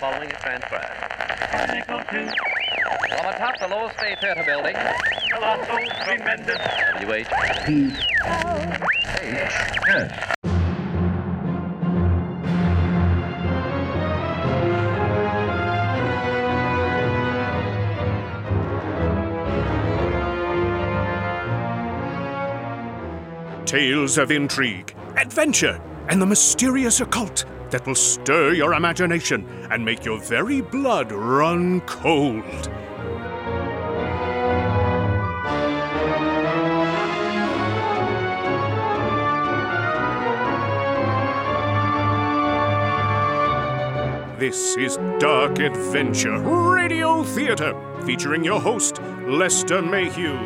Following a transfer. From atop the Lower State Theater building, Colossal, tremendous. WH. Tales of intrigue, adventure, and the mysterious occult that will stir your imagination and make your very blood run cold. This is Dark Adventure Radio Theater, featuring your host, Lester Mayhew.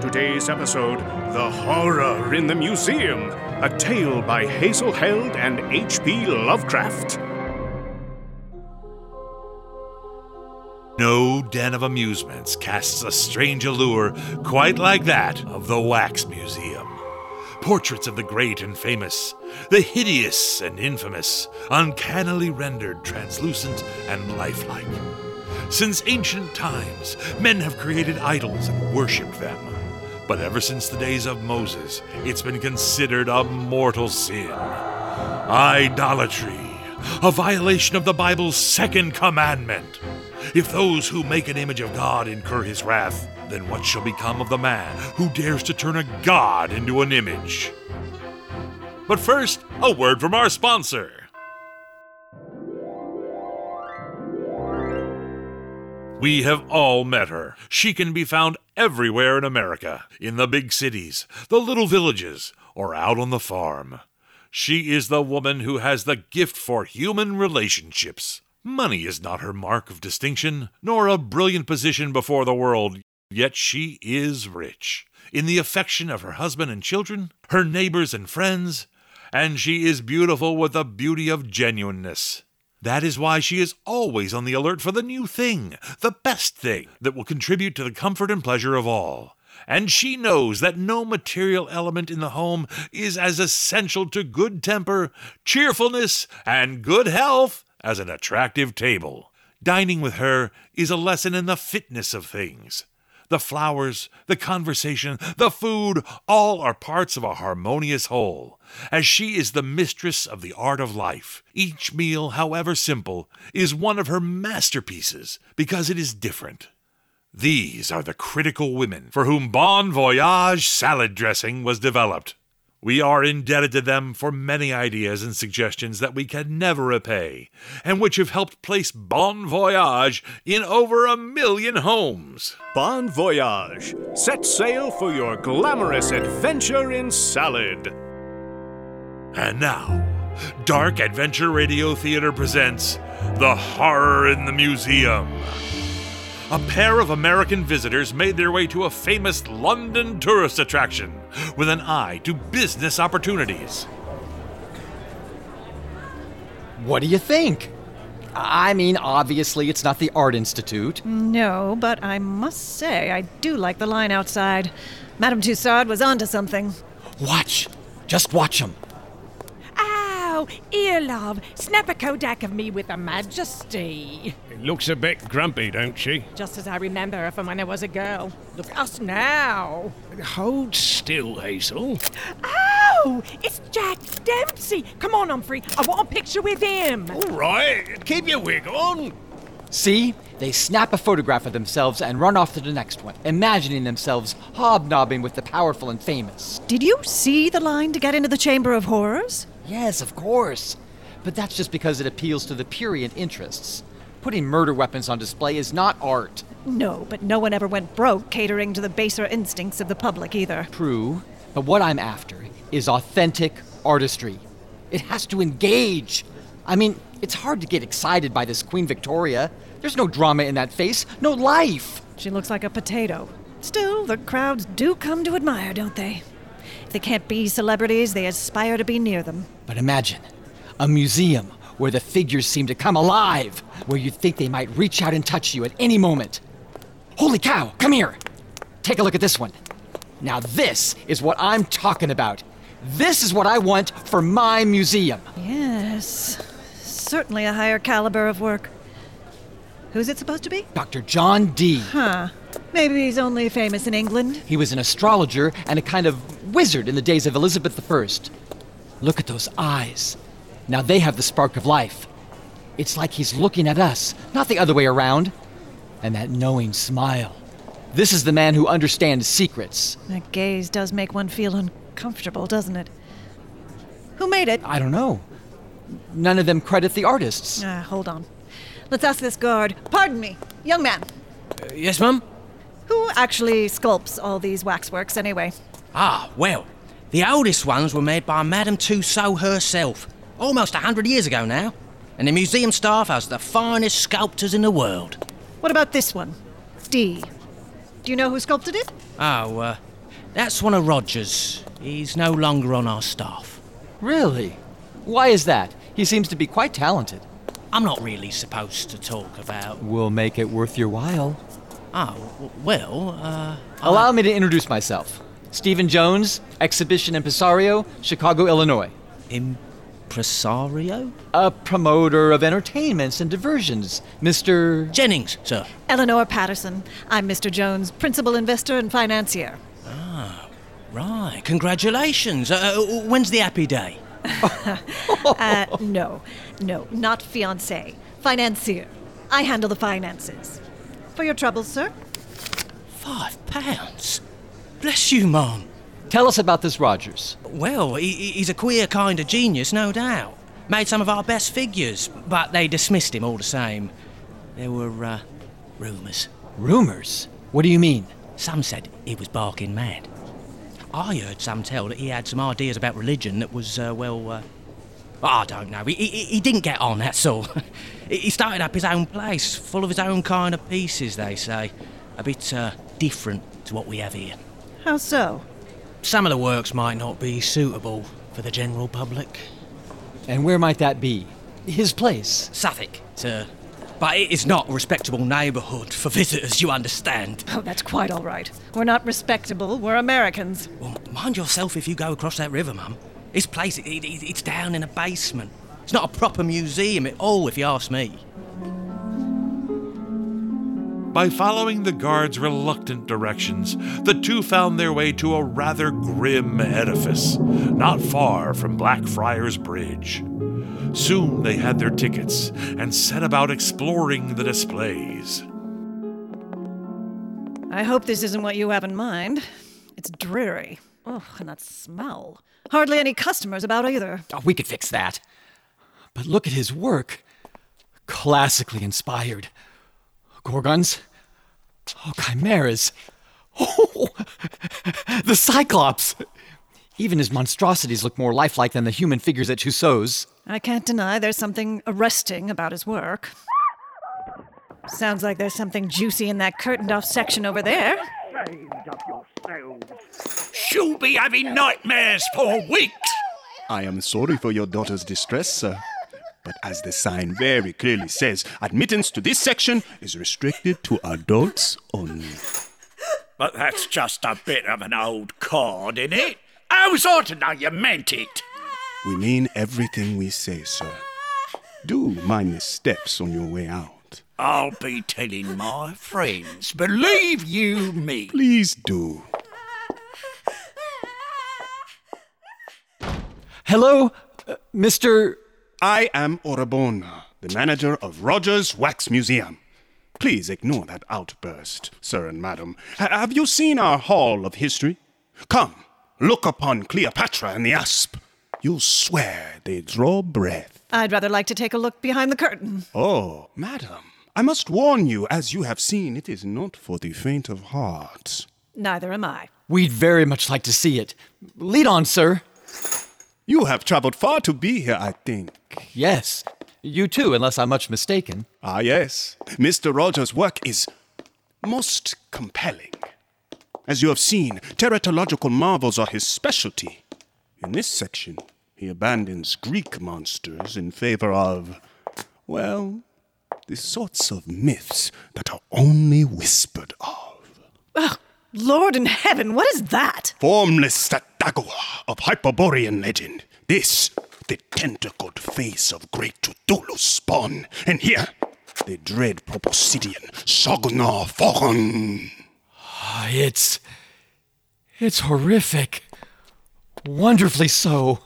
Today's episode The Horror in the Museum, a tale by Hazel Heald and H.P. Lovecraft. No den of amusements casts a strange allure quite like that of the Wax Museum. Portraits of the great and famous, the hideous and infamous, uncannily rendered translucent and lifelike. Since ancient times, men have created idols and worshipped them. But ever since the days of Moses, it's been considered a mortal sin. Idolatry, a violation of the Bible's second commandment. If those who make an image of God incur his wrath, then what shall become of the man who dares to turn a God into an image? But first, a word from our sponsor. We have all met her. She can be found everywhere in America, in the big cities, the little villages, or out on the farm. She is the woman who has the gift for human relationships. Money is not her mark of distinction, nor a brilliant position before the world, yet she is rich. In the affection of her husband and children, her neighbors and friends, and she is beautiful with the beauty of genuineness. That is why she is always on the alert for the new thing, the best thing that will contribute to the comfort and pleasure of all. And she knows that no material element in the home is as essential to good temper, cheerfulness, and good health as an attractive table. Dining with her is a lesson in the fitness of things. The flowers, the conversation, the food, all are parts of a harmonious whole. As she is the mistress of the art of life, each meal, however simple, is one of her masterpieces because it is different. These are the critical women for whom Bon Voyage salad dressing was developed. We are indebted to them for many ideas and suggestions that we can never repay, and which have helped place Bon Voyage in over a million homes. Bon Voyage. Set sail for your glamorous adventure in salad. And now, Dark Adventure Radio Theater presents The Horror in the Museum. A pair of American visitors made their way to a famous London tourist attraction with an eye to business opportunities. What do you think? I mean, obviously, it's not the Art Institute. No, but I must say, I do like the line outside. Madame Tussaud was onto something. Watch. Just watch them. Ow! Ear love, snap a Kodak of me with a majesty. It looks a bit grumpy, don't she? Just as I remember her from when I was a girl. Look at us now. Hold still, Hazel. Ow! It's Jack Dempsey. Come on, Humphrey. I want a picture with him. All right, keep your wig on. See? They snap a photograph of themselves and run off to the next one, imagining themselves hobnobbing with the powerful and famous. Did you see the line to get into the Chamber of Horrors? Yes, of course. But that's just because it appeals to the prurient interests. Putting murder weapons on display is not art. No, but no one ever went broke catering to the baser instincts of the public either. True. But what I'm after is authentic artistry. It has to engage. I mean, it's hard to get excited by this Queen Victoria. There's no drama in that face, no life. She looks like a potato. Still, the crowds do come to admire, don't they? If they can't be celebrities, they aspire to be near them. But imagine a museum where the figures seem to come alive, where you'd think they might reach out and touch you at any moment. Holy cow, come here! Take a look at this one. Now, this is what I'm talking about. This is what I want for my museum. Yes, certainly a higher caliber of work. Who's it supposed to be? Dr. John Dee. Huh. Maybe he's only famous in England. He was an astrologer and a kind of wizard in the days of Elizabeth I. Look at those eyes. Now they have the spark of life. It's like he's looking at us, not the other way around. And that knowing smile. This is the man who understands secrets. That gaze does make one feel uncomfortable, doesn't it? Who made it? I don't know. None of them credit the artists. Ah, hold on. Let's ask this guard. Pardon me, young man. Yes, ma'am? Who actually sculpts all these waxworks anyway? Ah, well, the oldest ones were made by Madame Tussaud herself, almost a hundred years ago now. And the museum staff has the finest sculptors in the world. What about this one? D. Do you know who sculpted it? Oh, uh, that's one of Roger's. He's no longer on our staff. Really? Why is that? He seems to be quite talented. I'm not really supposed to talk about. We'll make it worth your while. Oh, w- well, uh. Allow me to introduce myself. Stephen Jones, exhibition impresario, Chicago, Illinois. Impresario? A promoter of entertainments and diversions, Mr. Jennings, sir. Eleanor Patterson. I'm Mr. Jones, principal investor and financier. Ah, right, congratulations. Uh, uh, when's the happy day? Uh, no, no, not fiancé. Financier. I handle the finances. For your troubles, sir? Five pounds? Bless you, Mum. Tell us about this Rogers. Well, he, he- he's a queer kind of genius, no doubt. Made some of our best figures, but they dismissed him all the same. There were, uh, rumours. Rumors? What do you mean? Some said he was barking mad. I heard some tell that he had some ideas about religion that was, uh, well, uh, I don't know. He, he, he didn't get on, that's all. he he started up his own place, full of his own kind of pieces, they say. A bit, uh, different to what we have here. How so? Some of the works might not be suitable for the general public. And where might that be? His place. Southwark, sir. But it is not a respectable neighbourhood for visitors, you understand. Oh, that's quite all right. We're not respectable, we're Americans. Well, mind yourself if you go across that river, Mum. This place, it, it, it's down in a basement. It's not a proper museum at all, if you ask me. By following the guard's reluctant directions, the two found their way to a rather grim edifice, not far from Blackfriars Bridge. Soon they had their tickets and set about exploring the displays. I hope this isn't what you have in mind. It's dreary. Oh, and that smell. Hardly any customers about either. Oh, we could fix that. But look at his work. Classically inspired. Gorgons. Oh, chimeras. Oh, the Cyclops. Even his monstrosities look more lifelike than the human figures at Tussaud's. I can't deny there's something arresting about his work. Sounds like there's something juicy in that curtained off section over there. She'll be having nightmares for weeks. I am sorry for your daughter's distress, sir. But as the sign very clearly says, admittance to this section is restricted to adults only. But that's just a bit of an old card, isn't it? I was ought to know you meant it. We mean everything we say, sir. Do mind the steps on your way out. I'll be telling my friends. Believe you me. Please do. Hello, uh, Mr. I am Orabona, the manager of Rogers Wax Museum. Please ignore that outburst, sir and madam. Ha- have you seen our Hall of History? Come, look upon Cleopatra and the asp. You'll swear they draw breath. I'd rather like to take a look behind the curtain. Oh, madam, I must warn you, as you have seen, it is not for the faint of heart. Neither am I. We'd very much like to see it. Lead on, sir. You have traveled far to be here, I think. Yes. You too, unless I'm much mistaken. Ah, yes. Mr. Rogers' work is most compelling. As you have seen, teratological marvels are his specialty. In this section, he abandons Greek monsters in favor of, well, the sorts of myths that are only whispered of. Lord in heaven, what is that? Formless Tsathoggua of Hyperborean legend. This, the tentacled face of great Cthulhu's spawn. And here, the dread proboscidian Chaugnar Faugn. Ah, it's. It's horrific. Wonderfully so.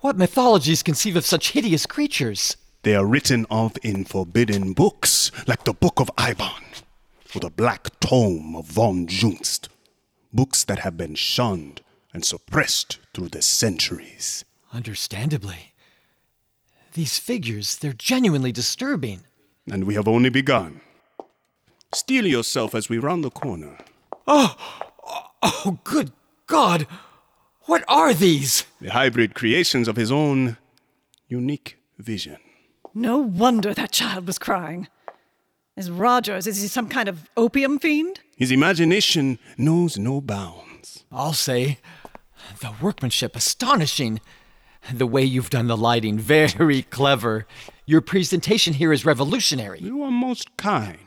What mythologies conceive of such hideous creatures? They are written of in forbidden books, like the Book of Eibon, or the Black Tome of von Junzt. Books that have been shunned and suppressed through the centuries. Understandably. These figures, they're genuinely disturbing. And we have only begun. Steel yourself as we round the corner. Oh, oh, good God! What are these? The hybrid creations of his own unique vision. No wonder that child was crying. Is Rogers, is he some kind of opium fiend? His imagination knows no bounds. I'll say. The workmanship astonishing. The way you've done the lighting, very clever. Your presentation here is revolutionary. You are most kind.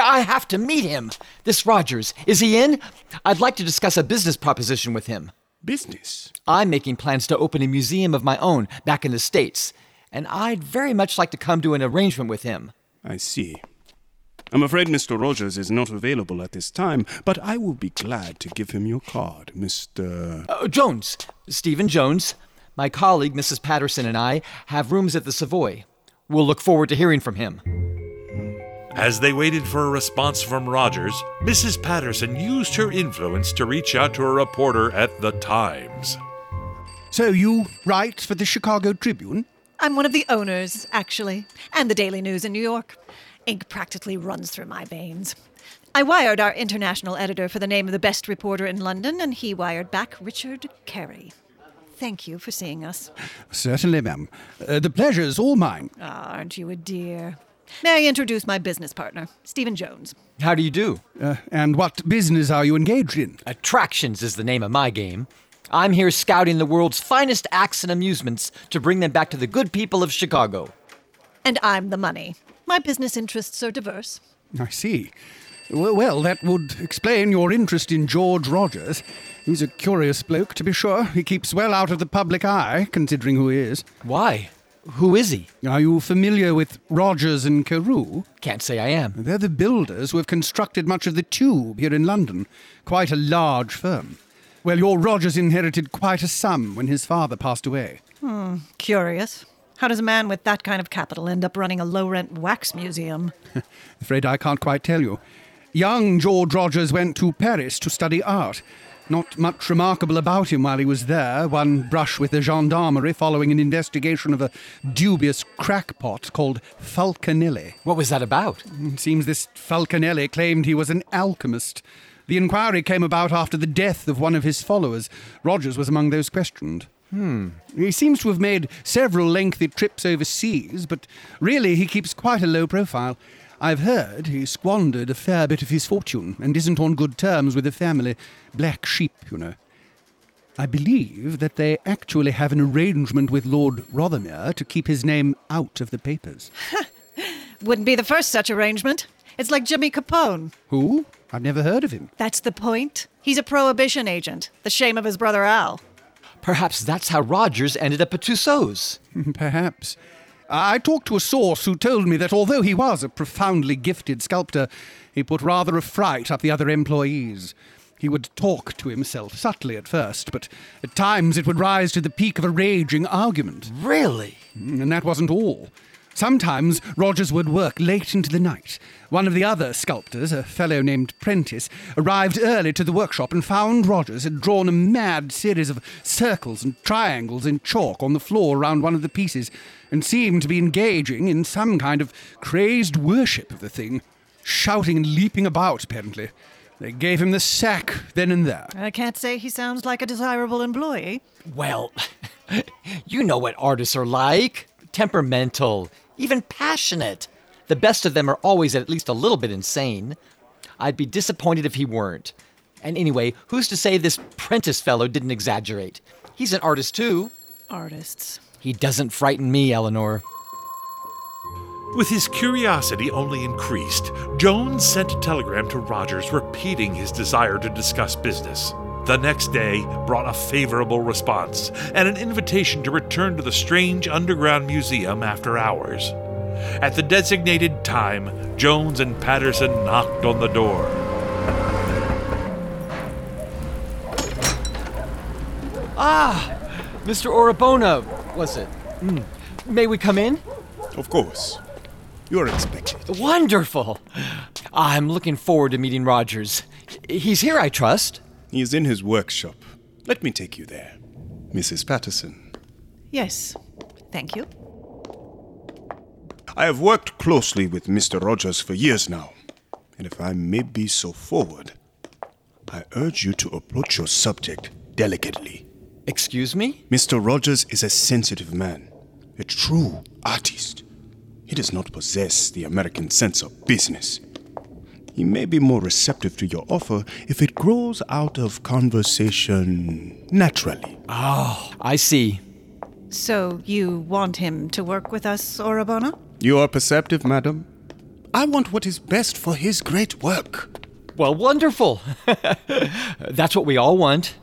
I have to meet him. This Rogers, is he in? I'd like to discuss a business proposition with him. Business? I'm making plans to open a museum of my own back in the States, and I'd very much like to come to an arrangement with him. I see. I'm afraid Mr. Rogers is not available at this time, but I will be glad to give him your card, Mr. Uh, Jones, Stephen Jones. My colleague, Mrs. Patterson, and I have rooms at the Savoy. We'll look forward to hearing from him. As they waited for a response from Rogers, Mrs. Patterson used her influence to reach out to a reporter at The Times. So you write for the Chicago Tribune? I'm one of the owners, actually, and the Daily News in New York. Ink practically runs through my veins. I wired our international editor for the name of the best reporter in London, and he wired back Richard Carey. Thank you for seeing us. Certainly, ma'am. Uh, the pleasure's all mine. Oh, aren't you a dear? May I introduce my business partner, Stephen Jones? How do you do? Uh, and what business are you engaged in? Attractions is the name of my game. I'm here scouting the world's finest acts and amusements to bring them back to the good people of Chicago. And I'm the money. My business interests are diverse. I see. Well, well, that would explain your interest in George Rogers. He's a curious bloke, to be sure. He keeps well out of the public eye, considering who he is. Why? Who is he? Are you familiar with Rogers and Carew? Can't say I am. They're the builders who have constructed much of the tube here in London. Quite a large firm. Well, your Rogers inherited quite a sum when his father passed away. Hmm, curious. How does a man with that kind of capital end up running a low rent wax museum? Afraid I can't quite tell you. Young George Rogers went to Paris to study art. Not much remarkable about him while he was there. One brush with the gendarmerie following an investigation of a dubious crackpot called Falconelli. What was that about? It seems this Falconelli claimed he was an alchemist. The inquiry came about after the death of one of his followers. Rogers was among those questioned. Hmm. He seems to have made several lengthy trips overseas, but really he keeps quite a low profile. I've heard he squandered a fair bit of his fortune and isn't on good terms with the family. Black sheep, you know. I believe that they actually have an arrangement with Lord Rothermere to keep his name out of the papers. Wouldn't be the first such arrangement. It's like Jimmy Capone. Who? I've never heard of him. That's the point. He's a prohibition agent, the shame of his brother Al. Perhaps that's how Rogers ended up at Tussauds. Perhaps. I talked to a source who told me that although he was a profoundly gifted sculptor, he put rather a fright up the other employees. He would talk to himself subtly at first, but at times it would rise to the peak of a raging argument. Really? Mm, and that wasn't all. Sometimes Rogers would work late into the night. One of the other sculptors, a fellow named Prentice, arrived early to the workshop and found Rogers had drawn a mad series of circles and triangles in chalk on the floor around one of the pieces, and seemed to be engaging in some kind of crazed worship of the thing, shouting and leaping about, apparently. They gave him the sack then and there. I can't say he sounds like a desirable employee. Well, you know what artists are like temperamental, even passionate. The best of them are always at least a little bit insane. I'd be disappointed if he weren't. And anyway, who's to say this Prentice fellow didn't exaggerate? He's an artist too. Artists. He doesn't frighten me, Eleanor. With his curiosity only increased, Jones sent a telegram to Rogers repeating his desire to discuss business. The next day brought a favorable response and an invitation to return to the strange underground museum after hours. At the designated time, Jones and Patterson knocked on the door. Ah, Mr. Orabona, was it? Mm. May we come in? Of course. You're expected. Wonderful. I'm looking forward to meeting Rogers. He's here, I trust. He is in his workshop. Let me take you there. Mrs. Patterson. Yes, thank you. I have worked closely with Mr. Rogers for years now, and if I may be so forward, I urge you to approach your subject delicately. Excuse me? Mr. Rogers is a sensitive man, a true artist. He does not possess the American sense of business. He may be more receptive to your offer if it grows out of conversation naturally. Oh, I see. So you want him to work with us, Orabona? You are perceptive, madam. I want what is best for his great work. Well, wonderful. That's what we all want.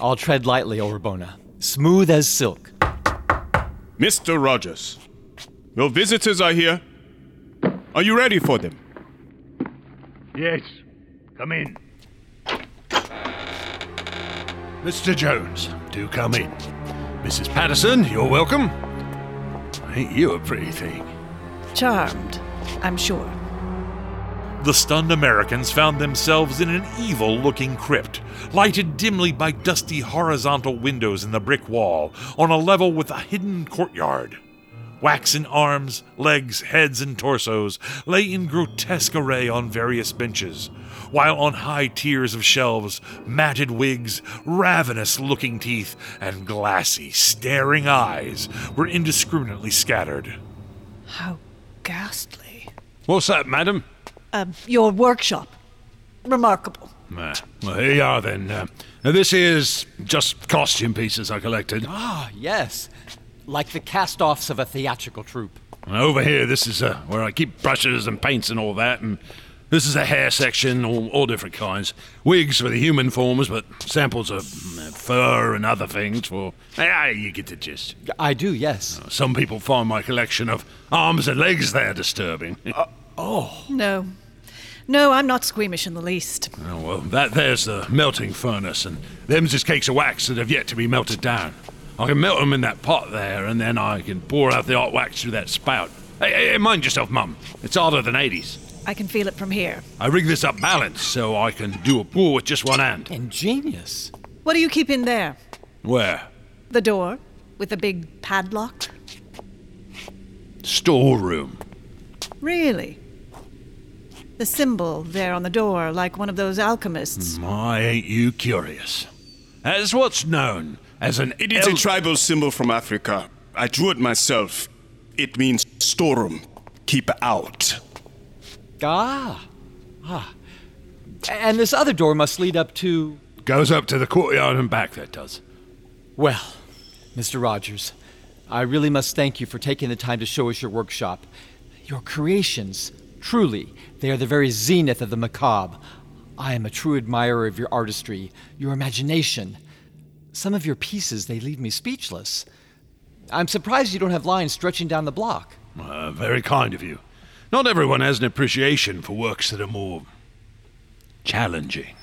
I'll tread lightly, Orabona. Smooth as silk. Mr. Rogers, your visitors are here. Are you ready for them? Yes. Come in. Mr. Jones, do come in. Mrs. Patterson, you're welcome. Ain't you a pretty thing? Charmed, I'm sure. The stunned Americans found themselves in an evil looking crypt, lighted dimly by dusty horizontal windows in the brick wall, on a level with a hidden courtyard. Waxen arms, legs, heads, and torsos lay in grotesque array on various benches, while on high tiers of shelves, matted wigs, ravenous looking teeth, and glassy, staring eyes were indiscriminately scattered. How ghastly. What's that, madam? Uh, your workshop. Remarkable. Uh, well, here you are then. Uh, this is just costume pieces I collected. Ah, yes. Like the cast offs of a theatrical troupe. Over here, this is uh, where I keep brushes and paints and all that, and this is a hair section, all, all different kinds. Wigs for the human forms, but samples of uh, fur and other things for. Ah, you get the gist. I do, yes. Some people find my collection of arms and legs there disturbing. oh. No. No, I'm not squeamish in the least. Oh, well, that there's the melting furnace, and them's just cakes of wax that have yet to be melted down. I can melt them in that pot there, and then I can pour out the hot wax through that spout. Hey, hey, mind yourself, Mum. It's harder than Hades. I can feel it from here. I rig this up balanced so I can do a pour with just one hand. Ingenious. What do you keep in there? Where? The door, with a big padlock? Storeroom. Really? The symbol there on the door, like one of those alchemists. My, ain't you curious? As what's known as an. It is a tribal symbol from Africa. I drew it myself. It means storeroom. Keep out. Ah. Ah. And this other door must lead up to. Goes up to the courtyard and back, that does. Well, Mr. Rogers, I really must thank you for taking the time to show us your workshop. Your creations, truly, they are the very zenith of the macabre. I am a true admirer of your artistry, your imagination. Some of your pieces, they leave me speechless. I'm surprised you don't have lines stretching down the block. Uh, very kind of you. Not everyone has an appreciation for works that are more challenging.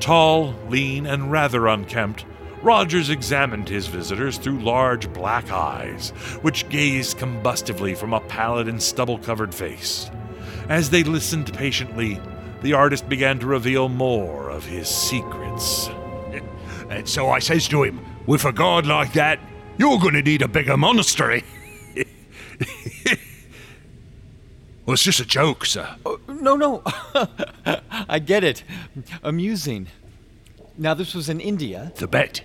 Tall, lean, and rather unkempt, Rogers examined his visitors through large black eyes, which gazed combustively from a pallid and stubble covered face. As they listened patiently, the artist began to reveal more of his secrets. And so I says to him, with a god like that, you're gonna need a bigger monastery. well, it's just a joke, sir. Oh, no, no. I get it. Amusing. Now, this was in India? Tibet.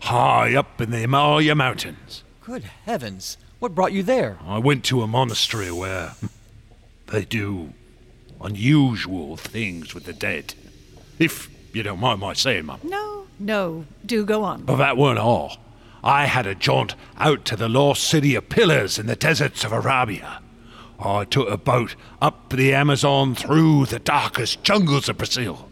High up in the Himalaya mountains. Good heavens. What brought you there? I went to a monastery where they do unusual things with the dead. If you don't mind my saying, Mum. No, no. Do go on. But that weren't all. I had a jaunt out to the lost city of Pillars in the deserts of Arabia. I took a boat up the Amazon through the darkest jungles of Brazil.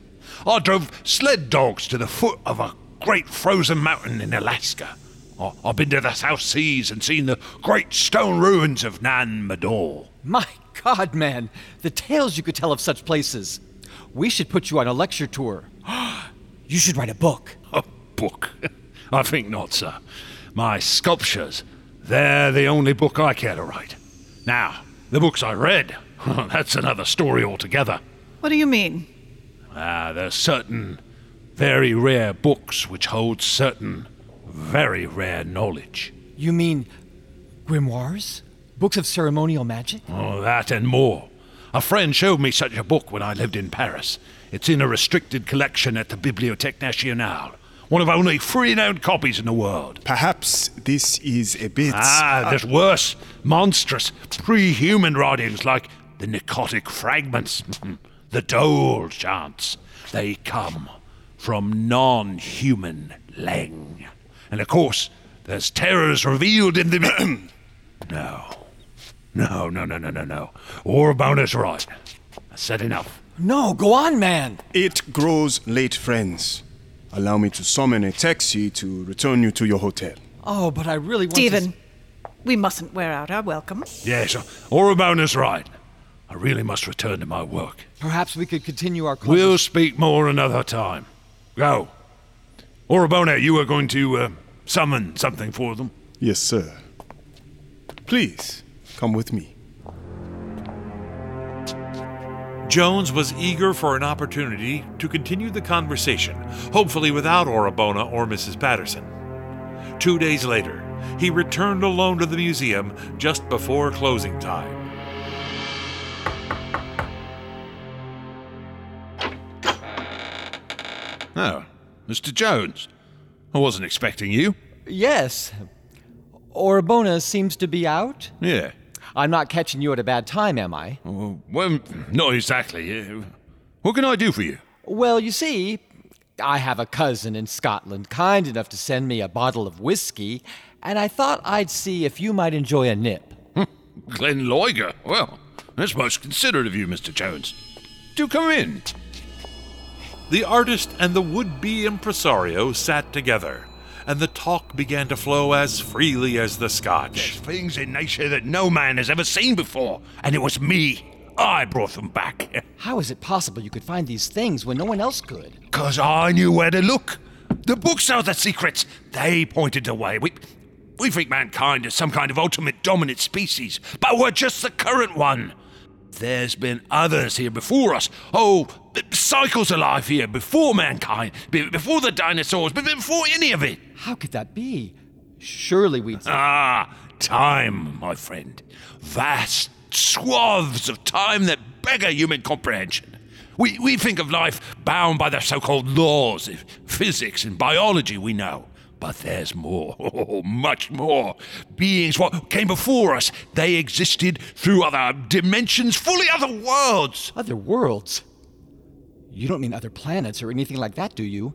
I drove sled dogs to the foot of a great frozen mountain in Alaska. I- I've been to the South Seas and seen the great stone ruins of Nan Madol. My God, man, the tales you could tell of such places. We should put you on a lecture tour. you should write a book. A book? I think not, sir. My sculptures, they're the only book I care to write. Now, the books I read, that's another story altogether. What do you mean? Ah, there's certain very rare books which hold certain very rare knowledge. You mean grimoires? Books of ceremonial magic? Oh, that and more. A friend showed me such a book when I lived in Paris. It's in a restricted collection at the Bibliothèque Nationale. One of only three known copies in the world. Perhaps this is a bit. Ah, there's worse, monstrous, pre-human writings like the Pnakotic Fragments, the Dhol Chants. They come from non-human Leng. And of course, there's terrors revealed in the... no. No, no, no, no, no, no. Orabona's right. I said enough. No, go on, man. It grows late, friends. Allow me to summon a taxi to return you to your hotel. Oh, but I really want Stephen, to. we mustn't wear out our welcome. Yes, Orabona's right. I really must return to my work. Perhaps we could continue our conversation. We'll speak more another time. Go. Orabona, you are going to uh, summon something for them. Yes, sir. Please, come with me. Jones was eager for an opportunity to continue the conversation, hopefully without Orabona or Mrs. Patterson. Two days later, he returned alone to the museum just before closing time. Oh, Mr. Jones. I wasn't expecting you. Yes. Orabona seems to be out? Yeah. I'm not catching you at a bad time, am I? Oh, well, not exactly. Uh, What can I do for you? Well, you see, I have a cousin in Scotland kind enough to send me a bottle of whiskey, and I thought I'd see if you might enjoy a nip. Glenn Loiger. Well, that's most considerate of you, Mr. Jones. Do come in. The artist and the would be impresario sat together, and the talk began to flow as freely as the scotch. Things in nature that no man has ever seen before, and it was me. I brought them back. How is it possible you could find these things when no one else could? Because I knew where to look. The books are the secrets. They pointed the way. We, we think mankind is some kind of ultimate dominant species, but we're just the current one. There's been others here before us. Oh, cycles of life here before mankind, before the dinosaurs, before any of it. How could that be? Surely we'd. Ah, time, my friend. Vast swaths of time that beggar human comprehension. We, we think of life bound by the so called laws of physics and biology we know. But there's more, oh, much more. Beings what came before us, they existed through other dimensions, fully other worlds. Other worlds? You don't mean other planets or anything like that, do you?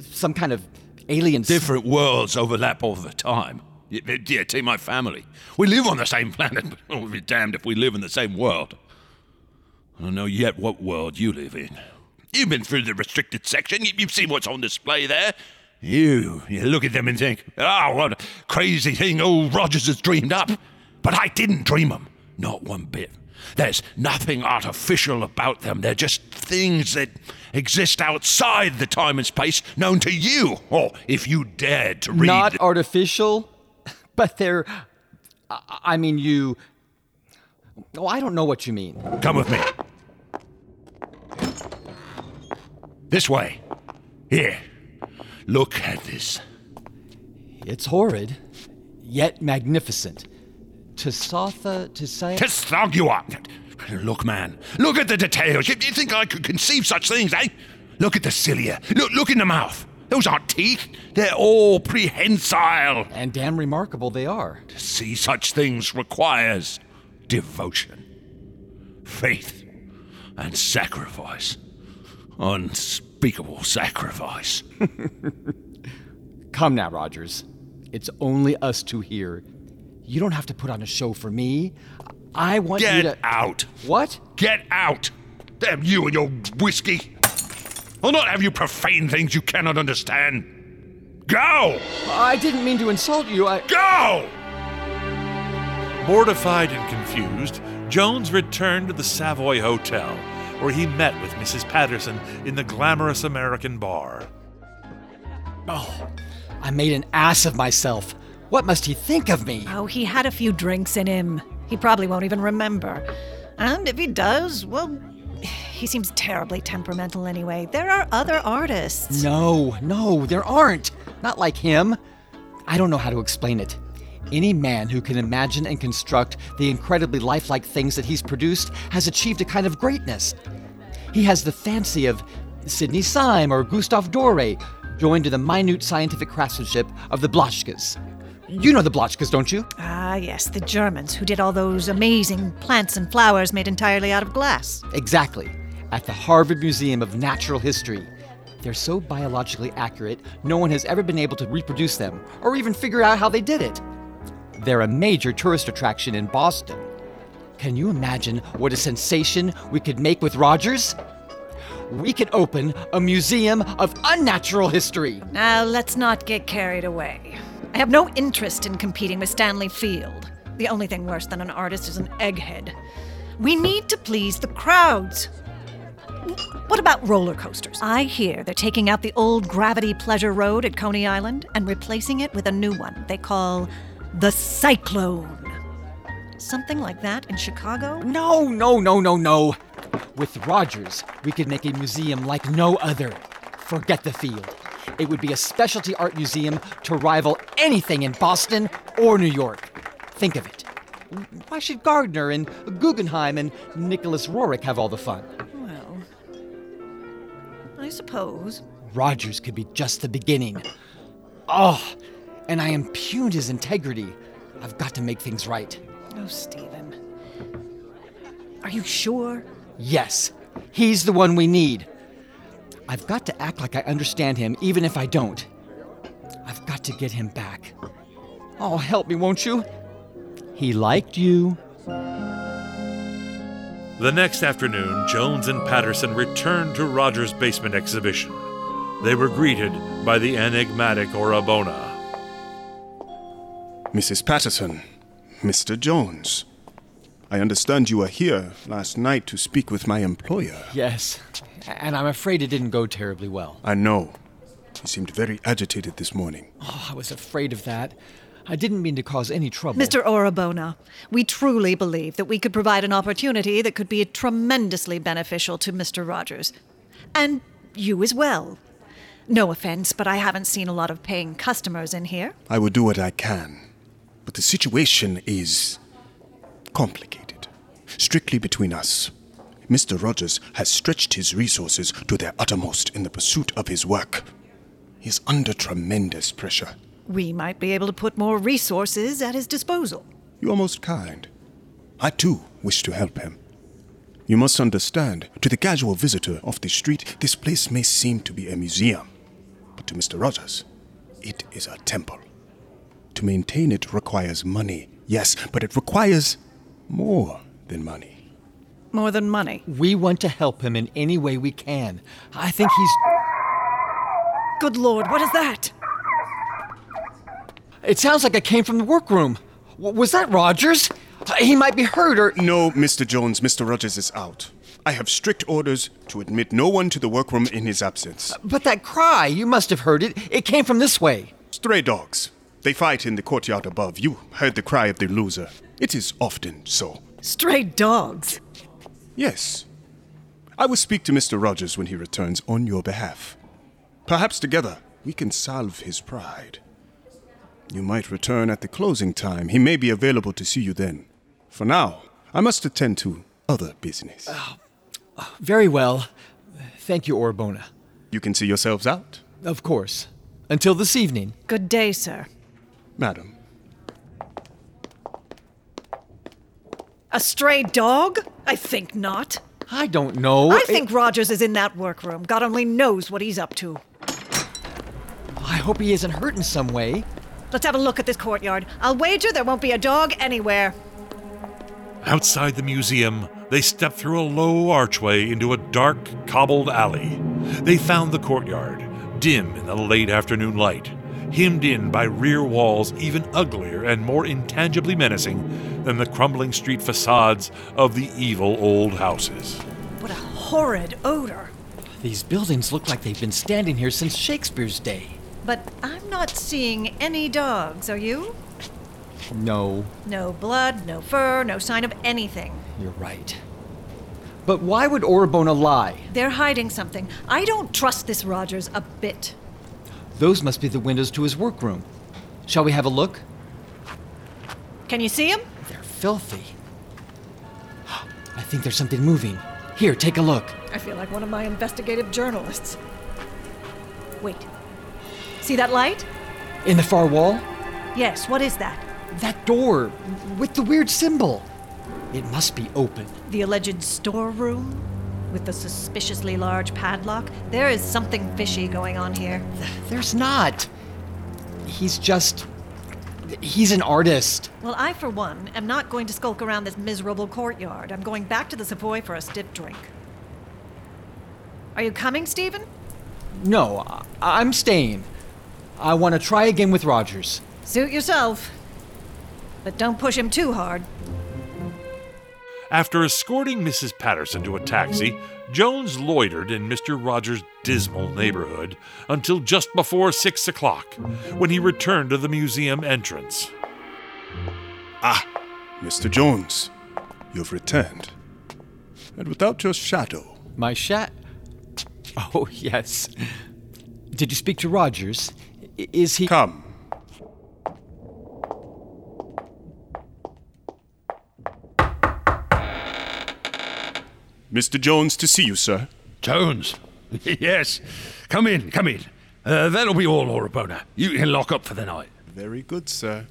Some kind of alien. Different worlds overlap all the time. Yeah, take my family. We live on the same planet, but we'll be damned if we live in the same world. I don't know yet what world you live in. You've been through the restricted section. You- You've seen what's on display there. You, you look at them and think, oh, what a crazy thing old Rogers has dreamed up. But I didn't dream them. Not one bit. There's nothing artificial about them. They're just things that exist outside the time and space known to you, or if you dared to read. Not artificial, but they're. I I mean, you. Oh, I don't know what you mean. Come with me. This way. Here. Look at this. It's horrid, yet magnificent. Tasatha, Tisaya. You. Look, man. Look at the details. You, you think I could conceive such things, eh? Look at the cilia. Look, look in the mouth. Those aren't teeth. They're all prehensile. And damn remarkable they are. To see such things requires devotion, faith, and sacrifice. Unspeakable sacrifice. Come now, Rogers. It's only us two here. You don't have to put on a show for me. I want you to. Get out. What? Get out. Damn you and your whiskey. I'll not have you profane things you cannot understand. Go! I didn't mean to insult you. I. Go! Mortified and confused, Jones returned to the Savoy Hotel, where he met with Mrs. Patterson in the glamorous American bar. Oh, I made an ass of myself. What must he think of me? Oh, he had a few drinks in him. He probably won't even remember. And if he does, well, he seems terribly temperamental anyway. There are other artists. No, no, there aren't. Not like him. I don't know how to explain it. Any man who can imagine and construct the incredibly lifelike things that he's produced has achieved a kind of greatness. He has the fancy of Sidney Sime or Gustave Doré, joined to the minute scientific craftsmanship of the Blaschkas. You know the Blaschkas, don't you? Ah, yes, the Germans who did all those amazing plants and flowers made entirely out of glass. Exactly. At the Harvard Museum of Natural History. They're so biologically accurate, no one has ever been able to reproduce them or even figure out how they did it. They're a major tourist attraction in Boston. Can you imagine what a sensation we could make with Rogers? We could open a museum of unnatural history. Now, let's not get carried away. I have no interest in competing with Stanley Field. The only thing worse than an artist is an egghead. We need to please the crowds. What about roller coasters? I hear they're taking out the old Gravity Pleasure Road at Coney Island and replacing it with a new one they call the Cyclone. Something like that in Chicago? No, no, no, no, no. With Rogers, we could make a museum like no other. Forget the field. It would be a specialty art museum to rival anything in Boston or New York. Think of it. Why should Gardner and Guggenheim and Nicholas Roerich have all the fun? Well, I suppose. Rogers could be just the beginning. Oh, and I impugned his integrity. I've got to make things right. Oh, Stephen. Are you sure? Yes, he's the one we need. I've got to act like I understand him, even if I don't. I've got to get him back. Oh, help me, won't you? He liked you. The next afternoon, Jones and Patterson returned to Rogers' basement exhibition. They were greeted by the enigmatic Orabona. Mrs. Patterson, Mr. Jones. I understand you were here last night to speak with my employer. Yes, and I'm afraid it didn't go terribly well. I know. He seemed very agitated this morning. Oh, I was afraid of that. I didn't mean to cause any trouble. Mr. Orabona, we truly believe that we could provide an opportunity that could be tremendously beneficial to Mr. Rogers. And you as well. No offense, but I haven't seen a lot of paying customers in here. I will do what I can. But the situation is complicated. Strictly between us. Mr. Rogers has stretched his resources to their uttermost in the pursuit of his work. He is under tremendous pressure. We might be able to put more resources at his disposal. You are most kind. I too wish to help him. You must understand, to the casual visitor off the street, this place may seem to be a museum. But to Mr. Rogers, it is a temple. To maintain it requires money, yes, but it requires more than money. More than money. We want to help him in any way we can. I think he's. Good Lord, what is that? It sounds like it came from the workroom. W- was that Rogers? He might be hurt or. No, Mr. Jones, Mr. Rogers is out. I have strict orders to admit no one to the workroom in his absence. But that cry, you must have heard it. It came from this way. Stray dogs. They fight in the courtyard above. You heard the cry of the loser. It is often so. Stray dogs? Yes. I will speak to Mr. Rogers when he returns on your behalf. Perhaps together we can salve his pride. You might return at the closing time. He may be available to see you then. For now, I must attend to other business. Uh, very well. Thank you, Orabona. You can see yourselves out. Of course. Until this evening. Good day, sir. Madam. A stray dog? I think not. I don't know. I think Rogers is in that workroom. God only knows what he's up to. I hope he isn't hurt in some way. Let's have a look at this courtyard. I'll wager there won't be a dog anywhere. Outside the museum, they stepped through a low archway into a dark, cobbled alley. They found the courtyard, dim in the late afternoon light, hemmed in by rear walls even uglier and more intangibly menacing than the crumbling street facades of the evil old houses. What a horrid odor. These buildings look like they've been standing here since Shakespeare's day. But I'm not seeing any dogs, are you? No, No blood, no fur, no sign of anything. you're right. But why would Orabona lie? They're hiding something. I don't trust this Rogers a bit. Those must be the windows to his workroom. Shall we have a look? Can you see him? Filthy. I think there's something moving. Here, take a look. I feel like one of my investigative journalists. Wait. See that light? In the far wall? Yes, what is that? That door with the weird symbol. It must be open. The alleged storeroom? With the suspiciously large padlock? There is something fishy going on here. There's not. He's just. He's an artist. Well, I, for one, am not going to skulk around this miserable courtyard. I'm going back to the Savoy for a stiff drink. Are you coming, Stephen? No, I- I'm staying. I want to try again with Rogers. Suit yourself. But don't push him too hard. After escorting Mrs. Patterson to a taxi, Jones loitered in Mr. Rogers' dismal neighborhood until just before six o'clock, when he returned to the museum entrance. Ah, Mr. Jones, you've returned. And without your shadow. My shat. Oh, yes. Did you speak to Rogers? I- Is he. Come. Mr. Jones, to see you, sir. Jones? yes. Come in, come in. Uh, that'll be all, Orabona. You can lock up for the night. Very good, sir.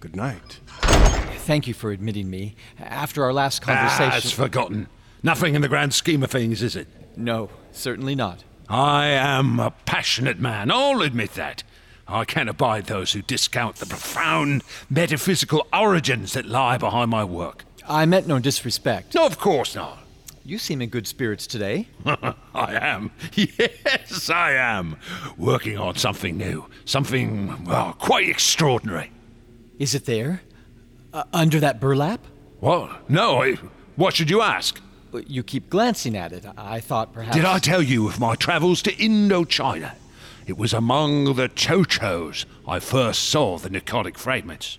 Good night. Thank you for admitting me. After our last Ah, conversation. it's forgotten. Nothing in the grand scheme of things, is it? No, certainly not. I am a passionate man, I'll admit that. I can't abide those who discount the profound metaphysical origins that lie behind my work. I meant no disrespect. No, of course not. You seem in good spirits today. I am. Yes, I am. Working on something new. Something, well, quite extraordinary. Is it there? Uh, under that burlap? What? No, I, what should you ask? You keep glancing at it. I thought perhaps. Did I tell you of my travels to Indochina? It was among the Tcho-Tchos I first saw the Pnakotic fragments.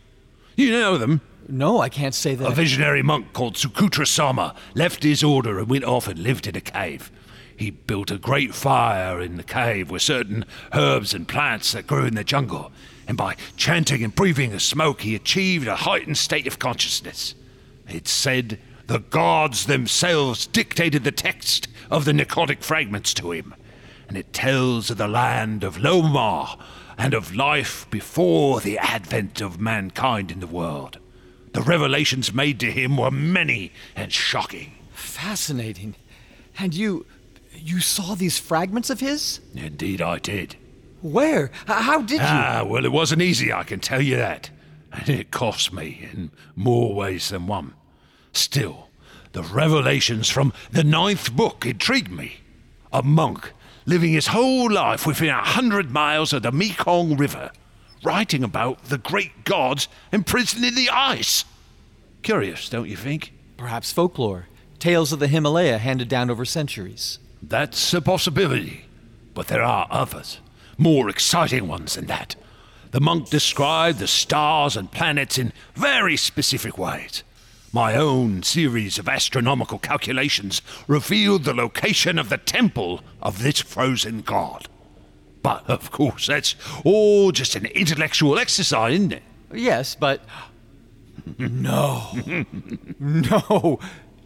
You know them? No, I can't say that. A visionary monk called Sukutra Sama left his order and went off and lived in a cave. He built a great fire in the cave with certain herbs and plants that grew in the jungle, and by chanting and breathing the smoke, he achieved a heightened state of consciousness. It's said the gods themselves dictated the text of the Pnakotic fragments to him, and it tells of the land of Lomar and of life before the advent of mankind in the world. The revelations made to him were many and shocking. Fascinating. And you. You saw these fragments of his? Indeed, I did. Where? How did you? Ah, well, it wasn't easy, I can tell you that. And it cost me in more ways than one. Still, the revelations from the ninth book intrigued me. A monk living his whole life within a hundred miles of the Mekong River, writing about the great gods imprisoned in the ice. Curious, don't you think? Perhaps folklore. Tales of the Himalaya handed down over centuries. That's a possibility. But there are others, more exciting ones than that. The monk described the stars and planets in very specific ways. My own series of astronomical calculations revealed the location of the temple of this frozen god. But of course, that's all just an intellectual exercise, isn't it? Yes, but. No. no.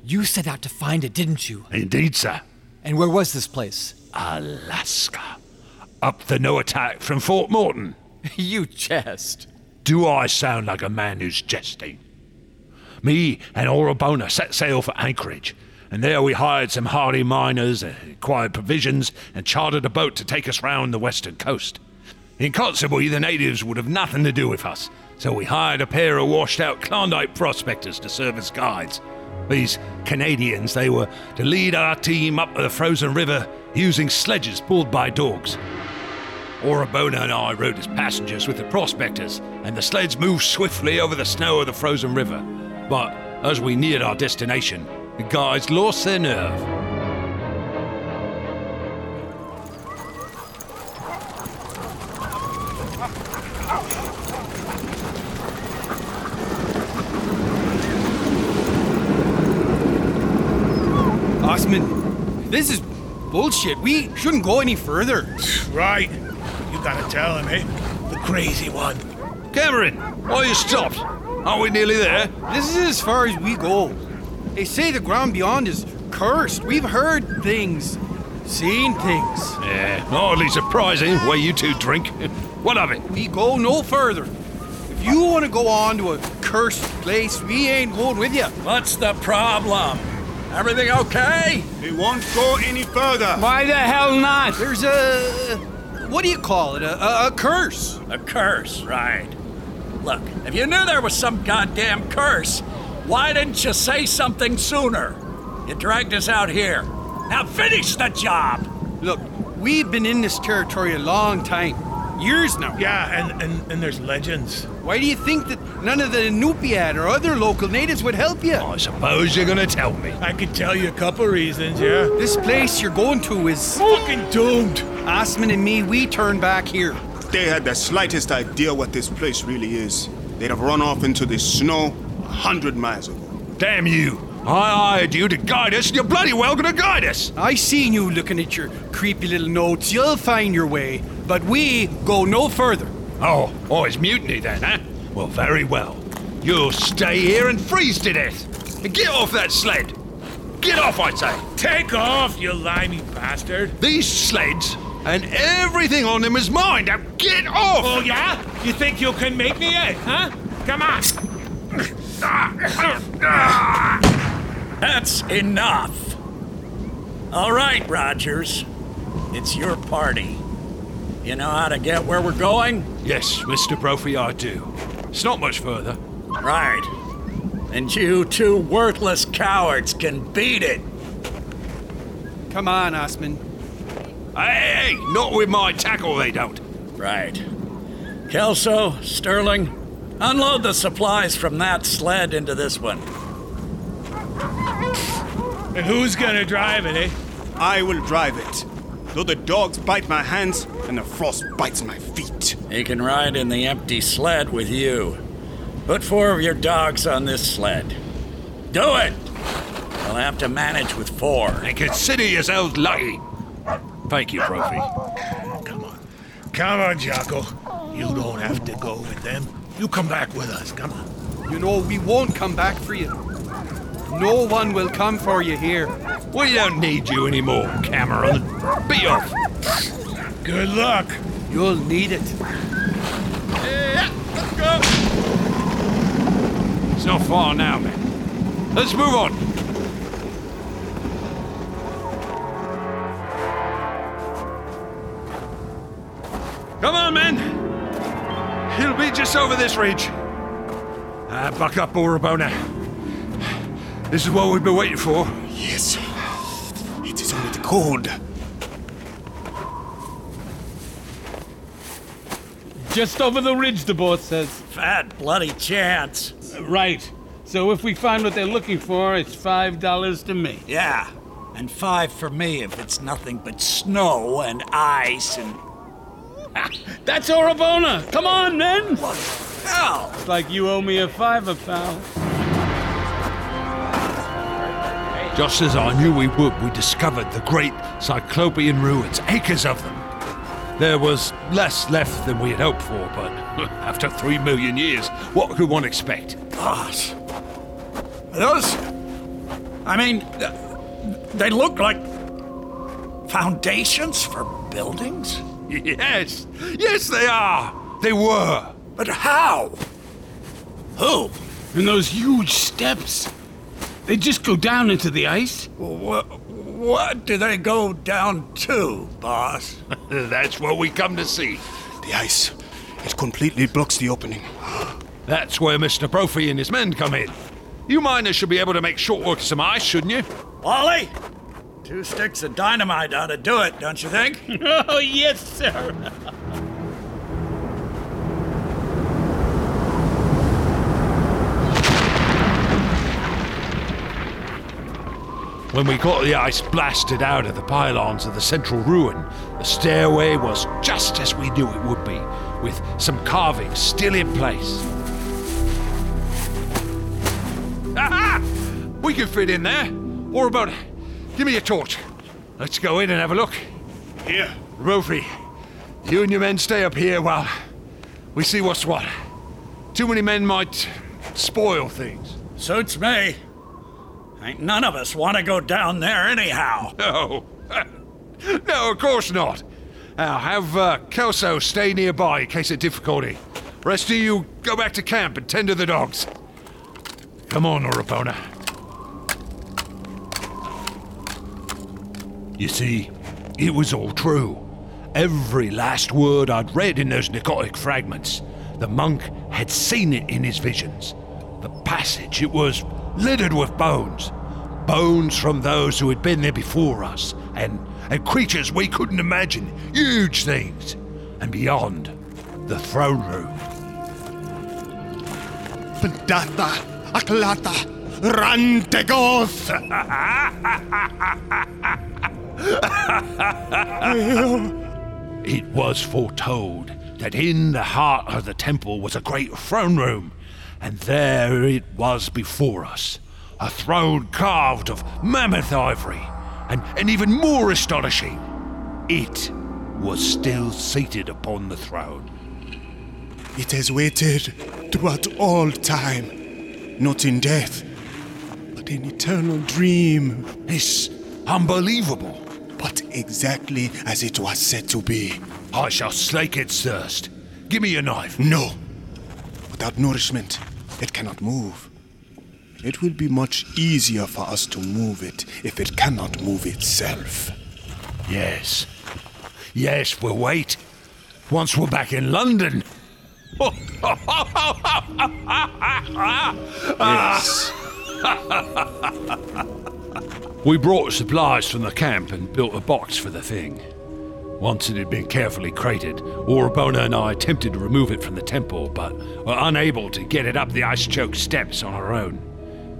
You set out to find it, didn't you? Indeed, sir. And where was this place? Alaska. Up the Noatak from Fort Morton. you jest. Do I sound like a man who's jesting? Me and Orabona set sail for Anchorage, and there we hired some hardy miners, uh, acquired provisions, and chartered a boat to take us round the western coast. In Kotzebue, the natives would have nothing to do with us, so we hired a pair of washed out Klondike prospectors to serve as guides. These Canadians, they were to lead our team up the frozen river using sledges pulled by dogs. Orabona and I rode as passengers with the prospectors, and the sleds moved swiftly over the snow of the frozen river. But as we neared our destination, the guys lost their nerve. Osman, this is bullshit. We shouldn't go any further. Right. You gotta tell him, eh? The crazy one. Cameron, why you stopped? Aren't we nearly there? This is as far as we go. They say the ground beyond is cursed. We've heard things, seen things. Yeah, hardly surprising where you two drink. What of it? We go no further. If you want to go on to a cursed place, we ain't going with you. What's the problem? Everything okay? We won't go any further. Why the hell not? There's a. What do you call it? A, a, a curse. A curse, right. Look, if you knew there was some goddamn curse, why didn't you say something sooner? You dragged us out here. Now finish the job! Look, we've been in this territory a long time. Years now. Yeah, and, and, and there's legends. Why do you think that none of the Inupiat or other local natives would help you? Oh, I suppose you're gonna tell me. I could tell you a couple reasons, yeah? This place you're going to is fucking doomed. Osman and me, we turn back here. If they had the slightest idea what this place really is, they'd have run off into the snow a hundred miles ago. Damn you! I hired you to guide us, and you're bloody well gonna guide us! I seen you looking at your creepy little notes. You'll find your way, but we go no further. Oh, oh, it's mutiny then, huh? Well, very well. You'll stay here and freeze to death. And get off that sled! Get off, I say! Take off, you limey bastard. These sleds and everything on them is mine. Now get off! Oh, yeah? You think you can make me, eh? Huh? Come on. That's enough. All right, Rogers. It's your party. You know how to get where we're going? Yes, Mr. Brophy, I do. It's not much further. Right. And you two worthless cowards can beat it. Come on, Osman. Hey, not with my tackle, they don't. Right. Kelso, Sterling, unload the supplies from that sled into this one. And who's gonna drive it, eh? I will drive it. Though the dogs bite my hands and the frost bites my feet. He can ride in the empty sled with you. Put four of your dogs on this sled. Do it! You'll have to manage with four. And consider yourselves lucky. Thank you, Brophy. Come on. Come on, Jocko. You don't have to go with them. You come back with us. Come on. You know, we won't come back for you. No one will come for you here. We don't need you anymore, Cameron. Be off. Good luck. You'll need it. Yeah, let's go. It's not far now, man. Let's move on. Come on, men. He'll be just over this ridge. Ah, buck up, Orabona. This is what we've been waiting for. Yes. It is only the cold. Just over the ridge, the boat says. Fat bloody chance. Right. So if we find what they're looking for, it's five dollars to me. Yeah. And five for me if it's nothing but snow and ice and. That's Orabona! Come on, men! What the hell? It's like you owe me a fiver, pal. Just as I knew we would, we discovered the great Cyclopean ruins, acres of them. There was less left than we had hoped for, but after three million years, what could one expect? Gosh. Those. I mean, they look like foundations for buildings? Yes, yes, they are. They were. But how? Who? And those huge steps. They just go down into the ice? What, what do they go down to, boss? That's what we come to see. The ice. It completely blocks the opening. That's where Mr. Brophy and his men come in. You miners should be able to make short work of some ice, shouldn't you? Wally? Two sticks of dynamite ought to do it, don't you think? oh, yes, sir. When we got the ice blasted out of the pylons of the central ruin, the stairway was just as we knew it would be, with some carvings still in place. Aha! We can fit in there. Or about. Give me a torch. Let's go in and have a look. Here. Brophy, you and your men stay up here while we see what's what. Too many men might spoil things. Suits me. Ain't none of us want to go down there anyhow. No. no, of course not. Now, have uh, Kelso stay nearby in case of difficulty. Rest of you go back to camp and tend to the dogs. Come on, Orabona. You see, it was all true. Every last word I'd read in those Pnakotic fragments. The monk had seen it in his visions. The passage, it was littered with bones. Bones from those who had been there before us, and, and creatures we couldn't imagine. Huge things. And beyond, the throne room. Pendata, Aklata, Rhan-Tegoth! It was foretold that in the heart of the temple was a great throne room, and there it was before us. A throne carved of mammoth ivory, and, and even more astonishing, it was still seated upon the throne. It has waited throughout all time, not in death, but in eternal dream. It's unbelievable. But exactly as it was said to be. I shall slake its thirst. Give me your knife. No. Without nourishment, it cannot move. It will be much easier for us to move it if it cannot move itself. Yes. Yes, we'll wait. Once we're back in London. Yes. We brought supplies from the camp and built a box for the thing. Once it had been carefully crated, Orabona and I attempted to remove it from the temple, but were unable to get it up the ice choked steps on our own.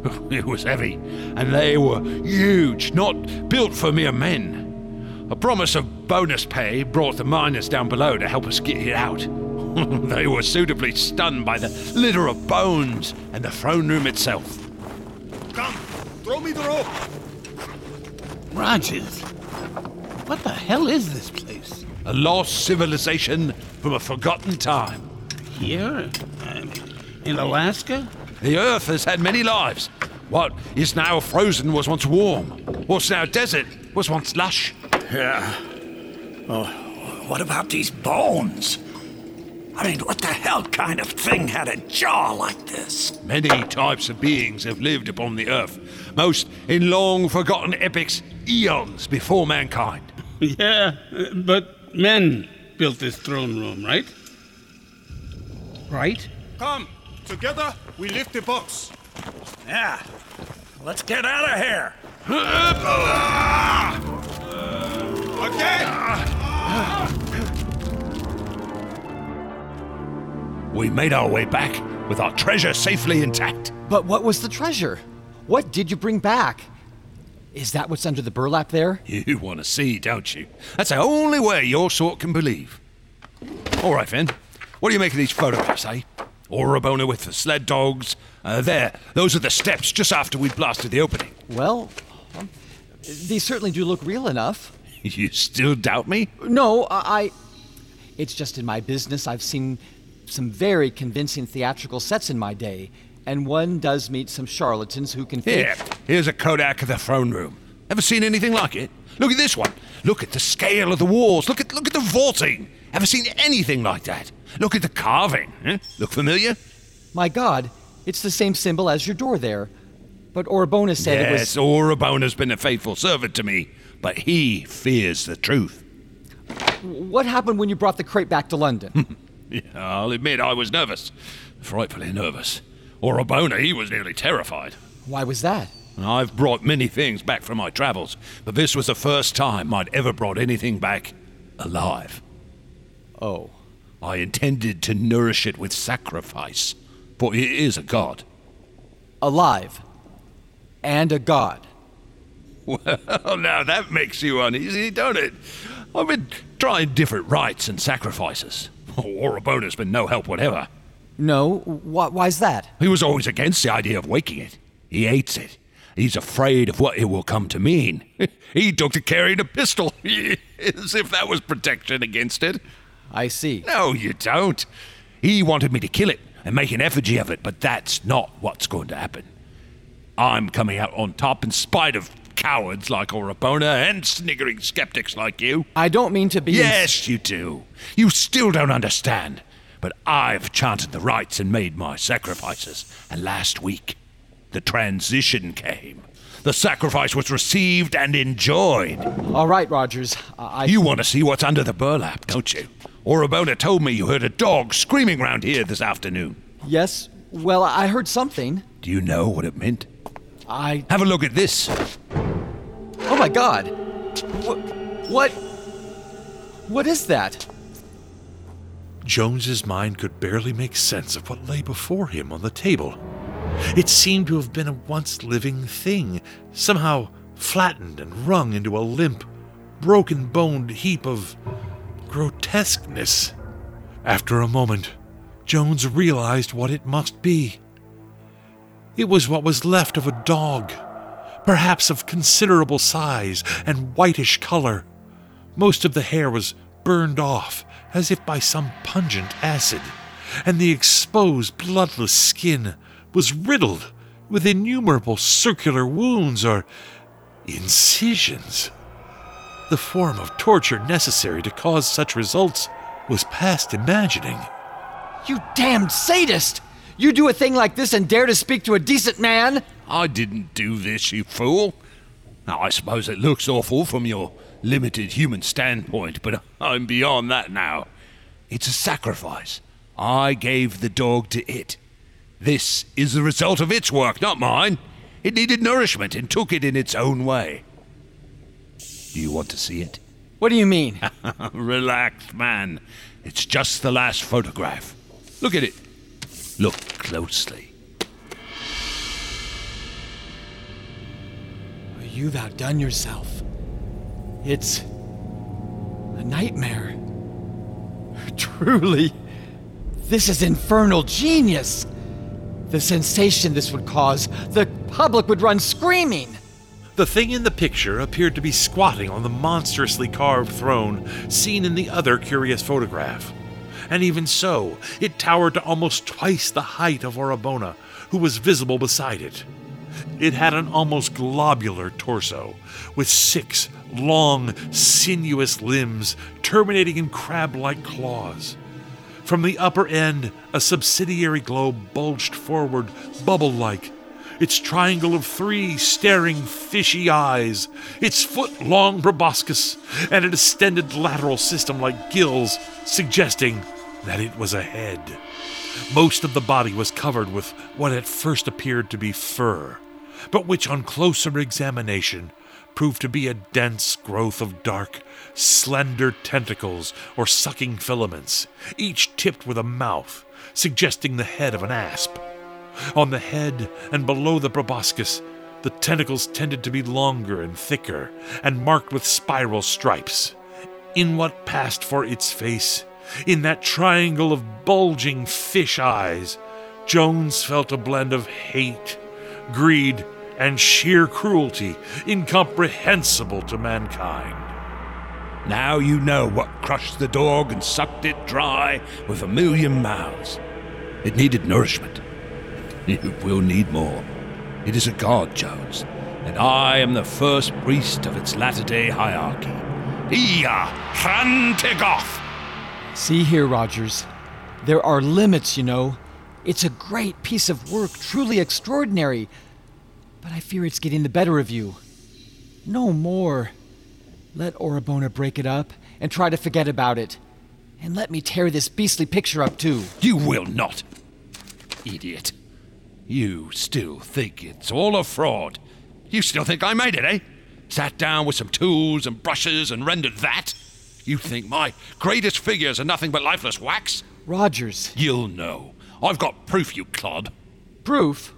It was heavy, and they were huge, not built for mere men. A promise of bonus pay brought the miners down below to help us get it out. they were suitably stunned by the litter of bones and the throne room itself. Come, throw me the rope. Rogers, what the hell is this place? A lost civilization from a forgotten time. Here? In Alaska? The Earth has had many lives. What is now frozen was once warm. What's now desert was once lush. Yeah. Oh, what about these bones? I mean, what the hell kind of thing had a jaw like this? Many types of beings have lived upon the Earth, most in long forgotten epics, eons before mankind. Yeah, but men built this throne room, right? Right? Come, together we lift the box. Yeah. Let's get out of here. We made our way back with our treasure safely intact. But what was the treasure? What did you bring back? Is that what's under the burlap there? You want to see, don't you? That's the only way your sort can believe. All right, Finn. What do you make of these photographs, eh? Orabona with the sled dogs. Uh, there, those are the steps just after we blasted the opening. Well, um, these certainly do look real enough. You still doubt me? No. I- It's just in my business I've seen some very convincing theatrical sets in my day, and one does meet some charlatans who can fake. Here, here's a Kodak of the throne room. Ever seen anything like it? Look at this one. Look at the scale of the walls. Look at look at the vaulting. Ever seen anything like that? Look at the carving. eh? Look familiar? My God, it's the same symbol as your door there. But Orabona said it was. yes, Orabona's been a faithful servant to me, but he fears the truth. What happened when you brought the crate back to London? Yeah, I'll admit I was nervous. Frightfully nervous. Or a Orabona, he was nearly terrified. Why was that? I've brought many things back from my travels, but this was the first time I'd ever brought anything back alive. Oh. I intended to nourish it with sacrifice, for it is a god. Alive. And a god. Well, now that makes you uneasy, don't it? I've been trying different rites and sacrifices. Orabona's been no help whatever. No, wh- why's that? He was always against the idea of waking it. He hates it. He's afraid of what it will come to mean. he took to carrying a pistol, as if that was protection against it. I see. No, you don't. He wanted me to kill it and make an effigy of it, but that's not what's going to happen. I'm coming out on top in spite of cowards like Orabona and sniggering skeptics like you. I don't mean to be. Yes, you do. You still don't understand. But I've chanted the rites and made my sacrifices. And last week, the transition came. The sacrifice was received and enjoyed. All right, Rogers. I. You want to see what's under the burlap, don't you? Orabona told me you heard a dog screaming round here this afternoon. Yes. Well, I heard something. Do you know what it meant? I. Have a look at this. My god! What? What? What is that? Jones's mind could barely make sense of what lay before him on the table. It seemed to have been a once living thing, somehow flattened and wrung into a limp, broken boned heap of grotesqueness. After a moment, Jones realized what it must be. It was what was left of a dog, perhaps of considerable size and whitish color. Most of the hair was burned off as if by some pungent acid, and the exposed, bloodless skin was riddled with innumerable circular wounds or incisions. The form of torture necessary to cause such results was past imagining. You damned sadist! You do a thing like this and dare to speak to a decent man? I didn't do this, you fool. Now, I suppose it looks awful from your limited human standpoint, but I'm beyond that now. It's a sacrifice. I gave the dog to it. This is the result of its work, not mine. It needed nourishment and took it in its own way. Do you want to see it? What do you mean? Relax, man. It's just the last photograph. Look at it. Look closely. You've outdone yourself. It's a nightmare. Truly, this is infernal genius. The sensation this would cause, the public would run screaming. The thing in the picture appeared to be squatting on the monstrously carved throne seen in the other curious photograph. And even so, it towered to almost twice the height of Orabona, who was visible beside it. It had an almost globular torso, with six long, sinuous limbs terminating in crab like claws. From the upper end, a subsidiary globe bulged forward, bubble like, its triangle of three staring fishy eyes, its foot long proboscis, and a distended lateral system like gills, suggesting that it was a head. Most of the body was covered with what at first appeared to be fur, but which on closer examination proved to be a dense growth of dark, slender tentacles or sucking filaments, each tipped with a mouth, suggesting the head of an asp. On the head and below the proboscis, the tentacles tended to be longer and thicker and marked with spiral stripes. In what passed for its face, in that triangle of bulging fish eyes, Jones felt a blend of hate, greed, and sheer cruelty incomprehensible to mankind. Now you know what crushed the dog and sucked it dry with a million mouths. It needed nourishment. It will need more. It is a god, Jones, and I am the first priest of its latter day hierarchy. Ia Trantegoth! See here, Rogers. There are limits, you know. It's a great piece of work, truly extraordinary. But I fear it's getting the better of you. No more. Let Orabona break it up and try to forget about it. And let me tear this beastly picture up, too. You will not, idiot. You still think it's all a fraud? You still think I made it, eh? Sat down with some tools and brushes and rendered that? You think my greatest figures are nothing but lifeless wax? Rogers. You'll know. I've got proof, you clod. Proof?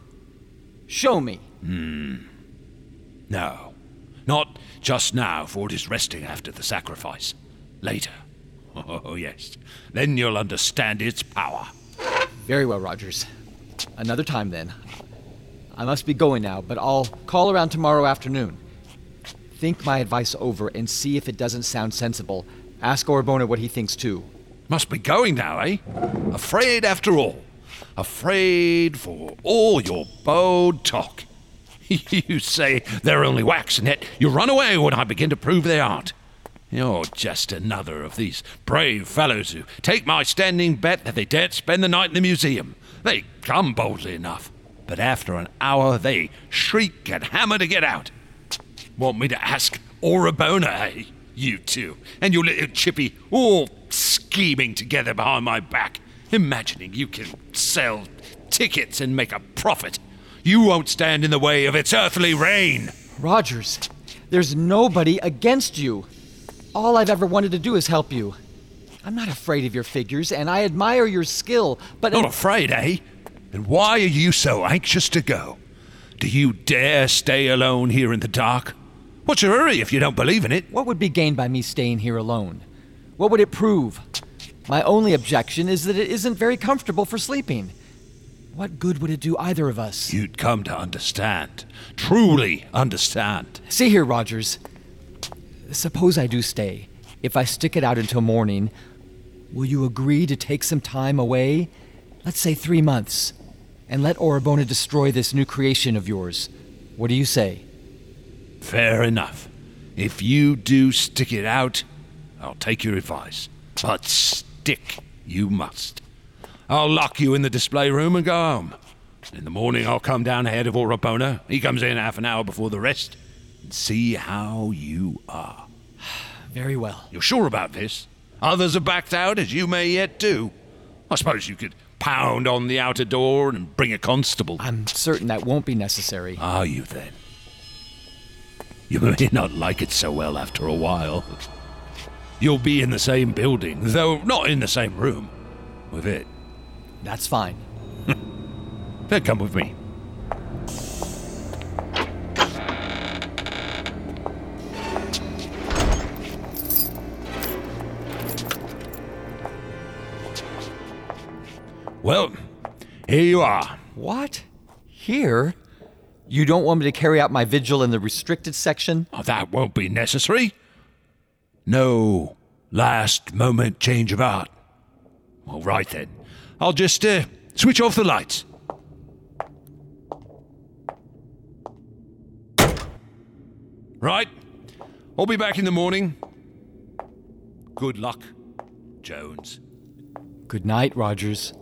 Show me. Hmm. No. Not just now, for it is resting after the sacrifice. Later. Oh, yes. Then you'll understand its power. Very well, Rogers. Another time then. I must be going now, but I'll call around tomorrow afternoon. Think my advice over and see if it doesn't sound sensible. Ask Orabona what he thinks too. Must be going now, eh? Afraid after all. Afraid for all your bold talk. you say they're only wax, and yet you run away when I begin to prove they aren't. You're just another of these brave fellows who take my standing bet that they daren't spend the night in the museum. They come boldly enough, but after an hour they shriek and hammer to get out. Want me to ask Orabona, eh? You two, and your little chippy, all scheming together behind my back, imagining you can sell tickets and make a profit. You won't stand in the way of its earthly reign. Rogers, there's nobody against you. All I've ever wanted to do is help you. I'm not afraid of your figures, and I admire your skill, but. Not afraid, eh? Then why are you so anxious to go? Do you dare stay alone here in the dark? What's your hurry if you don't believe in it? What would be gained by me staying here alone? What would it prove? My only objection is that it isn't very comfortable for sleeping. What good would it do either of us? You'd come to understand. Truly understand. See here, Rogers. Suppose I do stay. If I stick it out until morning, will you agree to take some time away? Let's say three months. And let Orabona destroy this new creation of yours. What do you say? Fair enough. If you do stick it out, I'll take your advice. But stick you must. I'll lock you in the display room and go home. In the morning, I'll come down ahead of Orabona. He comes in half an hour before the rest. And see how you are. Very well. You're sure about this? Others have backed out, as you may yet do. I suppose you could pound on the outer door and bring a constable. I'm certain that won't be necessary. Are you then? You may not like it so well after a while. You'll be in the same building, though not in the same room, with it. That's fine. then come with me. Well, here you are. What? Here? You don't want me to carry out my vigil in the restricted section? Oh, that won't be necessary. No last moment change of heart. All right then. I'll just uh, switch off the lights. Right. I'll be back in the morning. Good luck, Jones. Good night, Rogers.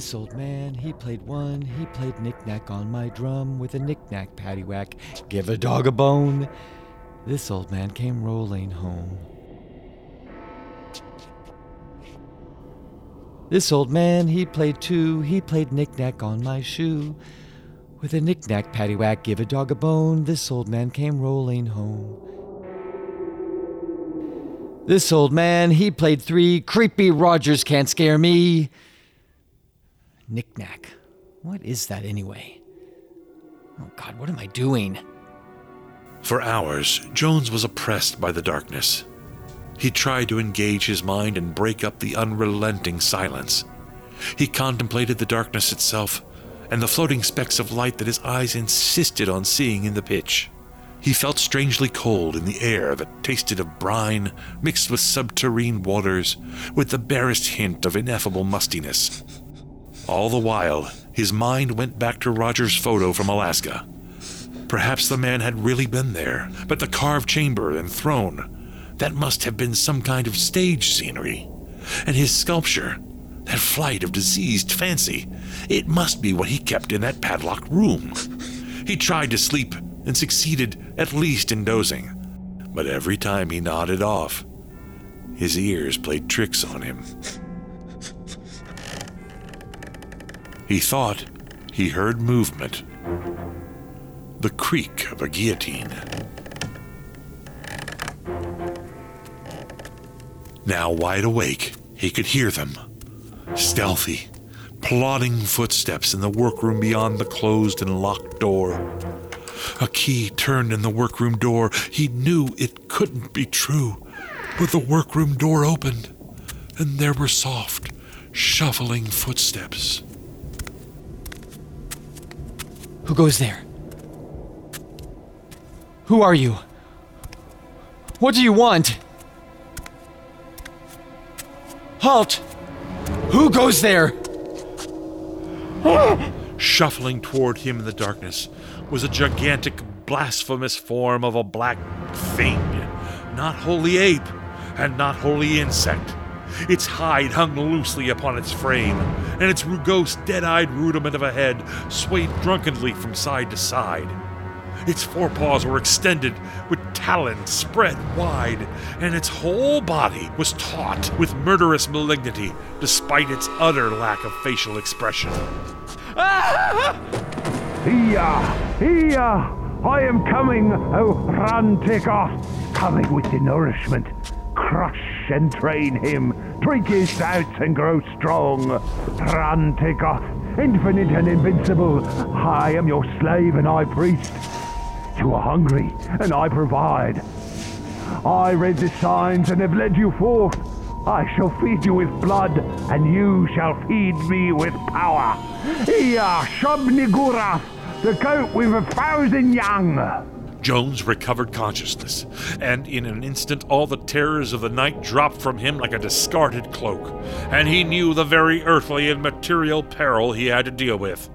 This old man, he played one, he played knick-knack on my drum with a knick-knack paddywhack. Give a dog a bone. This old man came rolling home. This old man, he played two, he played knick-knack on my shoe. With a knick-knack paddywhack, give a dog a bone, this old man came rolling home. This old man, he played three, creepy Rogers can't scare me. Knick-knack. What is that anyway? Oh God, what am I doing? For hours, Jones was oppressed by the darkness. He tried to engage his mind and break up the unrelenting silence. He contemplated the darkness itself and the floating specks of light that his eyes insisted on seeing in the pitch. He felt strangely cold in the air that tasted of brine mixed with subterranean waters with the barest hint of ineffable mustiness. All the while, his mind went back to Roger's photo from Alaska. Perhaps the man had really been there, but the carved chamber and throne, that must have been some kind of stage scenery. And his sculpture, that flight of diseased fancy, it must be what he kept in that padlocked room. He tried to sleep and succeeded at least in dozing, but every time he nodded off, his ears played tricks on him. He thought he heard movement the creak of a guillotine. Now wide awake, he could hear them. Stealthy, plodding footsteps in the workroom beyond the closed and locked door. A key turned in the workroom door. He knew it couldn't be true, but the workroom door opened, and there were soft, shuffling footsteps. Who goes there? Who are you? What do you want? Halt! Who goes there? Shuffling toward him in the darkness was a gigantic, blasphemous form of a black thing, not wholly ape and not wholly insect. Its hide hung loosely upon its frame, and its rugose, dead eyed rudiment of a head swayed drunkenly from side to side. Its forepaws were extended with talons spread wide, and its whole body was taut with murderous malignity despite its utter lack of facial expression. Here, here, I am coming, O Rantikos, coming with the nourishment. Crush and train him, drink his stouts and grow strong. Rantikos, infinite and invincible, I am your slave and high priest. You are hungry, and I provide. I read the signs and have led you forth. I shall feed you with blood, and you shall feed me with power. Iya Shub-Niggurath, the goat with a thousand young. Jones recovered consciousness, and in an instant all the terrors of the night dropped from him like a discarded cloak, and he knew the very earthly and material peril he had to deal with.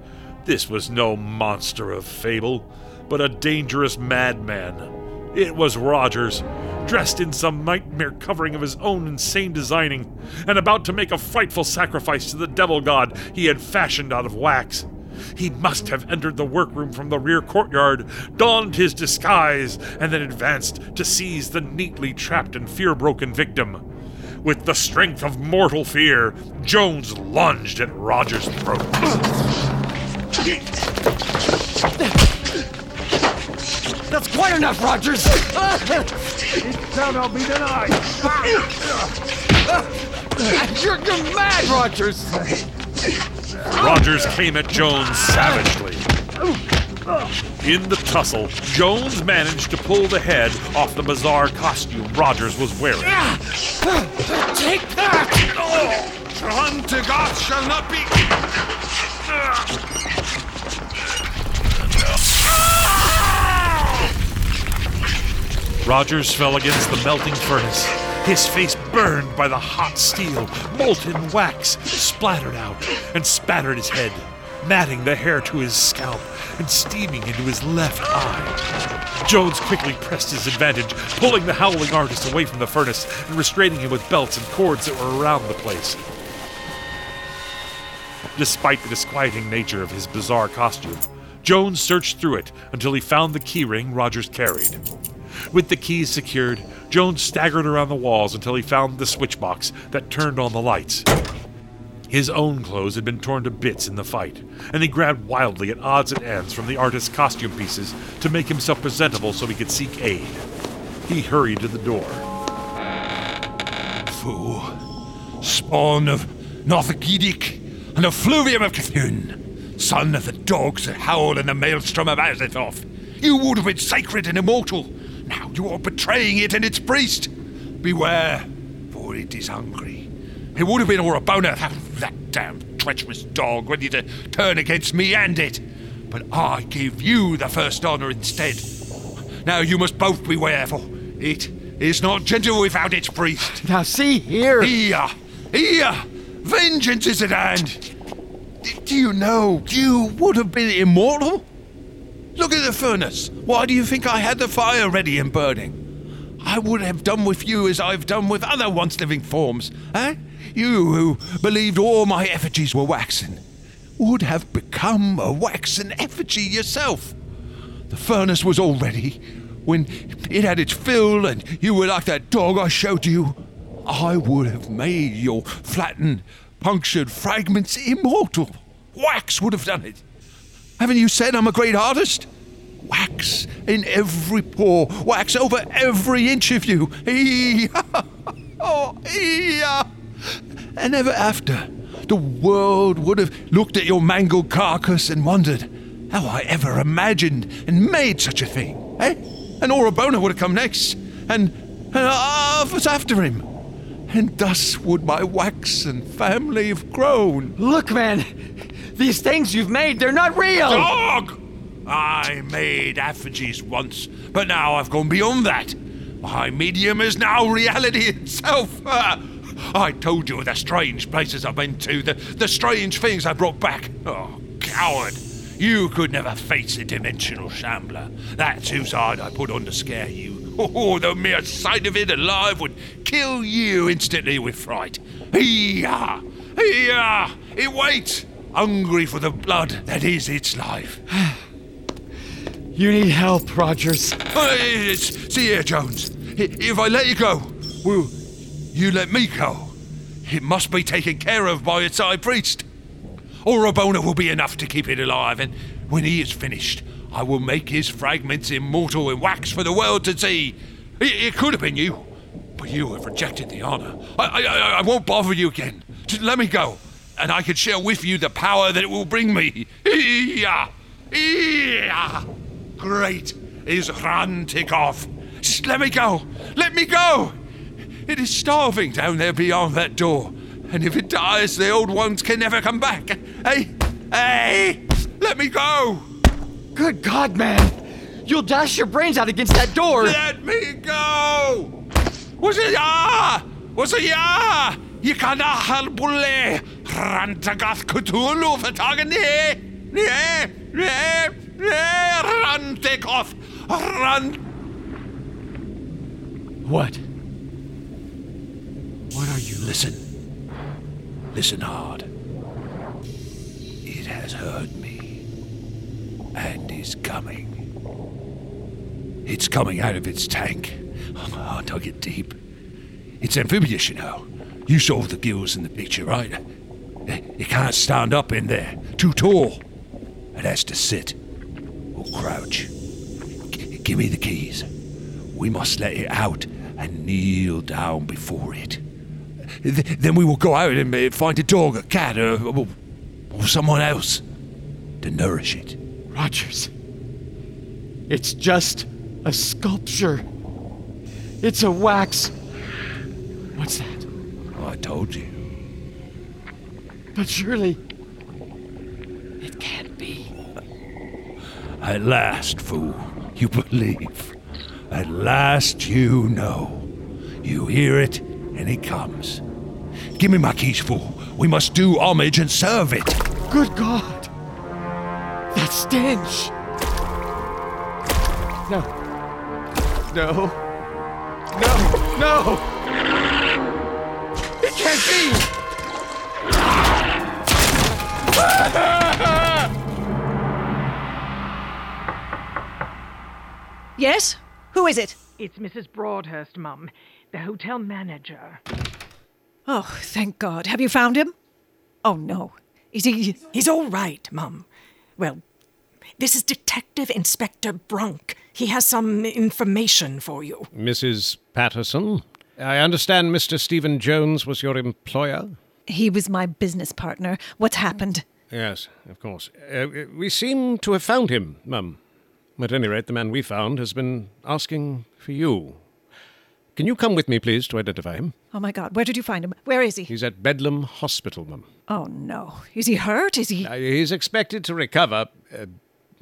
This was no monster of fable, but a dangerous madman. It was Rogers, dressed in some nightmare covering of his own insane designing, and about to make a frightful sacrifice to the devil god he had fashioned out of wax. He must have entered the workroom from the rear courtyard, donned his disguise, and then advanced to seize the neatly trapped and fear broken victim. With the strength of mortal fear, Jones lunged at Roger's throat. That's quite enough, Rogers! It shall not be denied. you're, you're mad, Rogers! Rogers came at Jones savagely. In the tussle, Jones managed to pull the head off the bizarre costume Rogers was wearing. Take that! Trontigoth shall not be. Rogers fell against the melting furnace. His face burned by the hot steel. Molten wax splattered out and spattered his head, matting the hair to his scalp and steaming into his left eye. Jones quickly pressed his advantage, pulling the howling artist away from the furnace and restraining him with belts and cords that were around the place. Despite the disquieting nature of his bizarre costume, Jones searched through it until he found the keyring Rogers carried. With the keys secured, Jones staggered around the walls until he found the switch box that turned on the lights. His own clothes had been torn to bits in the fight, and he grabbed wildly at odds and ends from the artist's costume pieces to make himself presentable so he could seek aid. He hurried to the door. Fool. Spawn of Noth-Yidik and effluvium of Cthulhu, son of the dogs that howl in the maelstrom of Azathoth. You would have been sacred and immortal. Now you are betraying it and its priest. Beware, for it is hungry. It would have been all Orabona, that, that damned treacherous dog, ready to turn against me and it. But I give you the first honor instead. Now you must both be for It is not gentle without its priest. Now see here. Here, here, vengeance is at hand. Do you know you would have been immortal? Look at the furnace. Why do you think I had the fire ready and burning? I would have done with you as I've done with other once living forms, eh? You who believed all my effigies were waxen would have become a waxen effigy yourself. The furnace was all ready when it had its fill and you were like that dog I showed you. I would have made your flattened, punctured fragments immortal. Wax would have done it. Haven't you said I'm a great artist? Wax in every pore, wax over every inch of you. oh, and ever after, the world would have looked at your mangled carcass and wondered how I ever imagined and made such a thing. Eh? And Orabona would have come next, and, and was after him. And thus would my waxen family have grown. Look, man, these things you've made, they're not real! Dog! I made effigies once, but now I've gone beyond that. My medium is now reality itself. Ah, I told you of the strange places I've been to, the, the strange things I brought back. Oh, coward! You could never face a dimensional shambler. That's whose hide I put on to scare you. Oh, the mere sight of it alive would kill you instantly with fright. Hee-yah! Hee-yah! It waits, hungry for the blood that is its life. You need help, Rogers. Hey, see here, Jones. If I let you go, will you let me go? It must be taken care of by its high priest. Orabona will be enough to keep it alive, and when he is finished, I will make his fragments immortal in wax for the world to see. It, it could have been you, but you have rejected the honor. I, I, I, I won't bother you again. Just let me go, and I can share with you the power that it will bring me. Yeah, yeah. Great is Rhan-Tegoth. Just let me go. Let me go. It is starving down there beyond that door. And if it dies, the old ones can never come back. Hey, hey, let me go. Good God, man! You'll dash your brains out against that door! Let me go. Was it ya? Was it ya? Yikana halbule. Rhan-Tegoth fatagane. Ne, ne, ne, Rhan-Tegoth. Run. What? What are you? Listen. Listen hard. It has heard me. And is coming. It's coming out of its tank. Oh, I dug it deep. It's amphibious, you know. You saw the gills in the picture, right? It can't stand up in there. Too tall. It has to sit. Or crouch. G- give me the keys. We must let it out and kneel down before it. Th- then we will go out and uh, find a dog, a cat, or, or, or someone else to nourish it. Rogers. It's just a sculpture. It's a wax. What's that? I told you. But surely. It can't be. At last, fool, you believe. At last, you know. You hear it, and it comes. Give me my keys, fool. We must do homage and serve it. Good God! That stench! No. No. No! No! It can't! Yes? Who is it? It's Mrs. Broadhurst, Mum, the hotel manager. Oh, thank God. Have you found him? Oh, no. Is he. He's all right, Mum. Well, this is Detective Inspector Brunk. He has some information for you. Mrs. Patterson, I understand Mr. Stephen Jones was your employer? He was my business partner. What's happened? Yes, of course. Uh, we seem to have found him, Mum. At any rate, the man we found has been asking for you. Can you come with me, please, to identify him? Oh, my God. Where did you find him? Where is he? He's at Bedlam Hospital, Mum. Oh, no. Is he hurt? Is he. Uh, he's expected to recover, uh,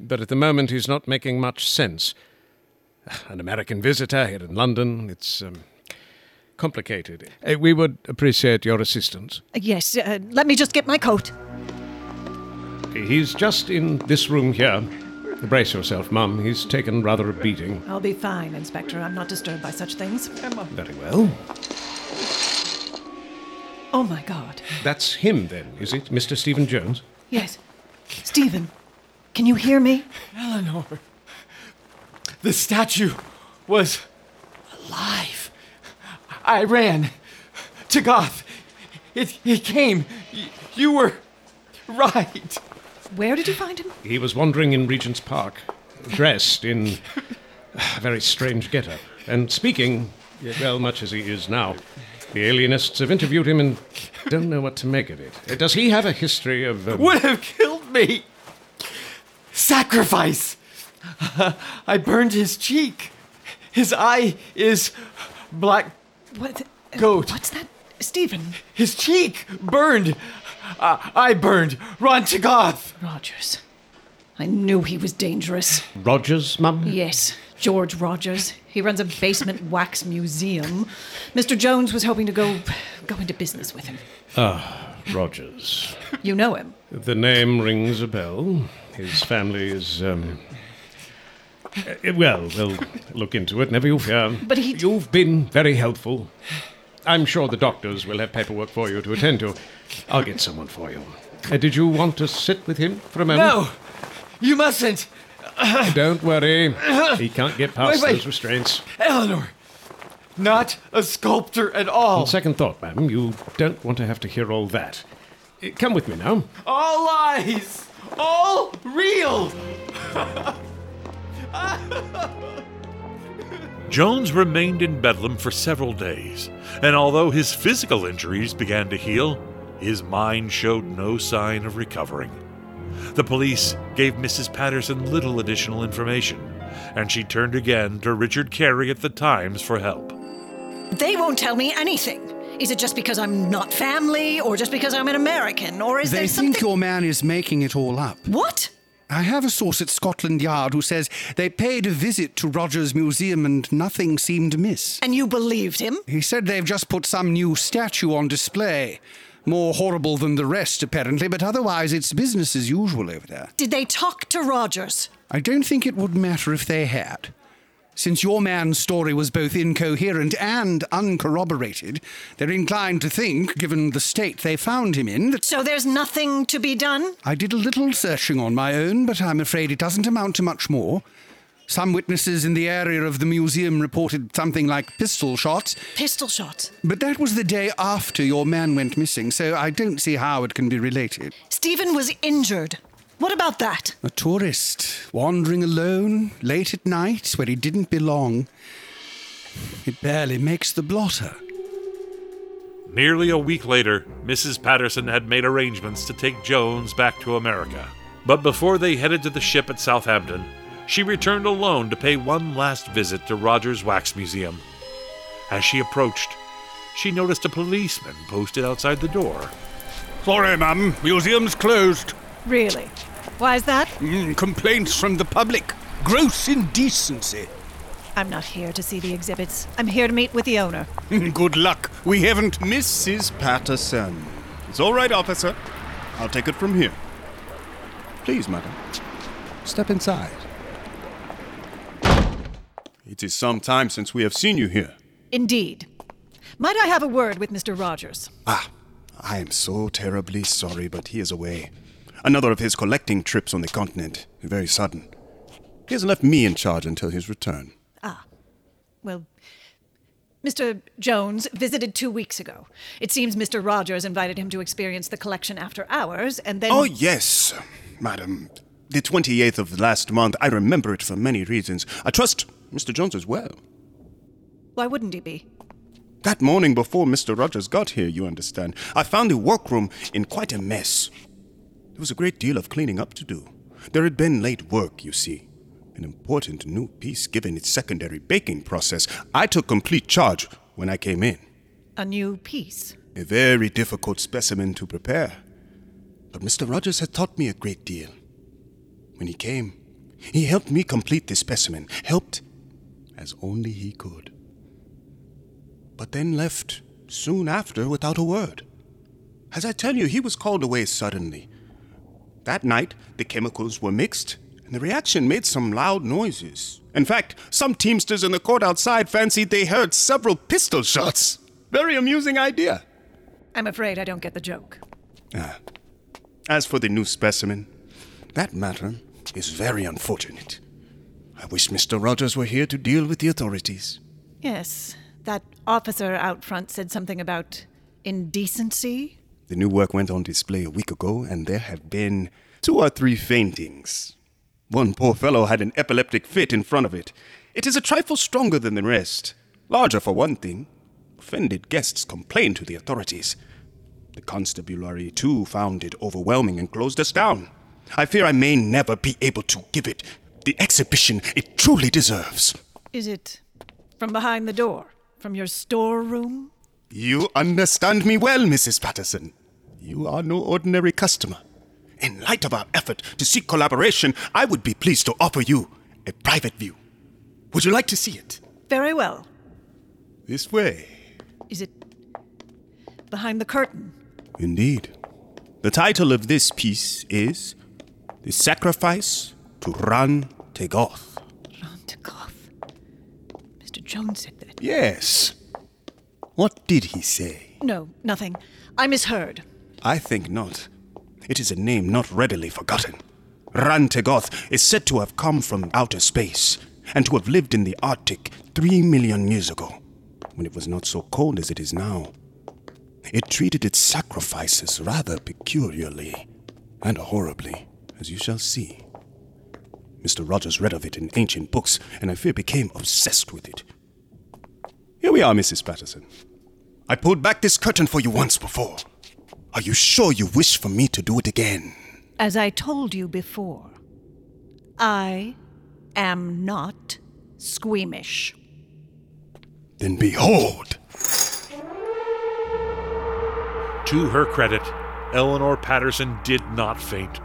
but at the moment he's not making much sense. an American visitor here in London. It's um, complicated. Uh, we would appreciate your assistance. Yes, uh, let me just get my coat. He's just in this room here. Brace yourself, Mum. He's taken rather a beating. I'll be fine, Inspector. I'm not disturbed by such things. Very well. Oh my God. That's him, then, is it, Mr. Stephen Jones? Yes. Stephen, can you hear me? Eleanor. The statue was alive. I ran to Goth. It, it came. Y- You were right. Where did you find him? He was wandering in Regent's Park, dressed in a very strange get-up, and speaking, well, much as he is now. The alienists have interviewed him and don't know what to make of it. Does he have a history of... Um, Would have killed me. Sacrifice. I burned his cheek. His eye is black What? goat. What's that? Stephen. His cheek burned. Uh, I burned. Rhan-Tegoth. Rogers. I knew he was dangerous. Rogers, Mum? Yes, George Rogers. He runs a basement wax museum. Mr. Jones was hoping to go go into business with him. Ah, Rogers. You know him. The name rings a bell. His family is, um... uh, well, we'll look into it, never you fear. But he- You've been very helpful. I'm sure the doctors will have paperwork for you to attend to. I'll get someone for you. Uh, did you want to sit with him for a moment? No, you mustn't. Don't worry. He can't get past Wait, wait. those restraints. Eleanor, not a sculptor at all. On second thought, madam, you don't want to have to hear all that. Come with me now. All lies. All real. Jones remained in Bedlam for several days, and although his physical injuries began to heal, his mind showed no sign of recovering. The police gave Mrs. Patterson little additional information, and she turned again to Richard Carey at the Times for help. They won't tell me anything. Is it just because I'm not family, or just because I'm an American, or is they there think your man is making it all up. What? I have a source at Scotland Yard who says they paid a visit to Rogers Museum and nothing seemed amiss. And you believed him? He said they've just put some new statue on display. More horrible than the rest, apparently, but otherwise it's business as usual over there. Did they talk to Rogers? I don't think it would matter if they had. Since your man's story was both incoherent and uncorroborated, they're inclined to think, given the state they found him in, that So there's nothing to be done? I did a little searching on my own, but I'm afraid it doesn't amount to much more. Some witnesses in the area of the museum reported something like pistol shots, Pistol shots. but that was the day after your man went missing, so I don't see how it can be related. Stephen was injured. What about that? A tourist wandering alone late at night where he didn't belong. It barely makes the blotter. Nearly a week later, Mrs. Patterson had made arrangements to take Jones back to America. But before they headed to the ship at Southampton, she returned alone to pay one last visit to Rogers Wax Museum. As she approached, she noticed a policeman posted outside the door. Sorry, ma'am. Museum's closed. Really? Why is that? Mm, complaints from the public. Gross indecency. I'm not here to see the exhibits. I'm here to meet with the owner. Good luck. We haven't Mrs. Patterson. It's all right, officer. I'll take it from here. Please, madam. Step inside. It is some time since we have seen you here. Indeed. Might I have a word with Mr. Rogers? Ah, I am so terribly sorry, but he is away. Another of his collecting trips on the continent. Very sudden. He has left me in charge until his return. Ah. Well, Mr. Jones visited two weeks ago. It seems Mr. Rogers invited him to experience the collection after hours, and then. Oh, yes, madam. The 28th of last month. I remember it for many reasons. I trust Mr. Jones as well. Why wouldn't he be? That morning before Mr. Rogers got here, you understand, I found the workroom in quite a mess. There was a great deal of cleaning up to do. There had been late work, you see. An important new piece given its secondary baking process. I took complete charge when I came in. A new piece. A very difficult specimen to prepare. But Mr. Rogers had taught me a great deal. When he came, he helped me complete the specimen, helped as only he could. But then left soon after without a word. As I tell you, he was called away suddenly. That night, the chemicals were mixed, and the reaction made some loud noises. In fact, some teamsters in the court outside fancied they heard several pistol shots. Very amusing idea. I'm afraid I don't get the joke. Ah. As for the new specimen, that matter is very unfortunate. I wish Mr. Rogers were here to deal with the authorities. Yes, that officer out front said something about indecency. The new work went on display a week ago, and there have been two or three faintings. One poor fellow had an epileptic fit in front of it. It is a trifle stronger than the rest. Larger, for one thing. Offended guests complained to the authorities. The constabulary, too, found it overwhelming and closed us down. I fear I may never be able to give it the exhibition it truly deserves. Is it from behind the door? From your storeroom? You understand me well, Mrs. Patterson. You are no ordinary customer. In light of our effort to seek collaboration, I would be pleased to offer you a private view. Would you like to see it? Very well. This way. Is it behind the curtain? Indeed. The title of this piece is The Sacrifice to Ran Tegoth. Ran Tegoth. Mr. Jones said that. Yes. What did he say? No, nothing. I misheard. I think not. It is a name not readily forgotten. Rhan-Tegoth is said to have come from outer space and to have lived in the Arctic three million years ago, when it was not so cold as it is now. It treated its sacrifices rather peculiarly and horribly, as you shall see. Mr. Rogers read of it in ancient books, and I fear became obsessed with it. Here we are, Mrs. Patterson. I pulled back this curtain for you once before. Are you sure you wish for me to do it again? As I told you before, I am not squeamish. Then behold! To her credit, Eleanor Patterson did not faint.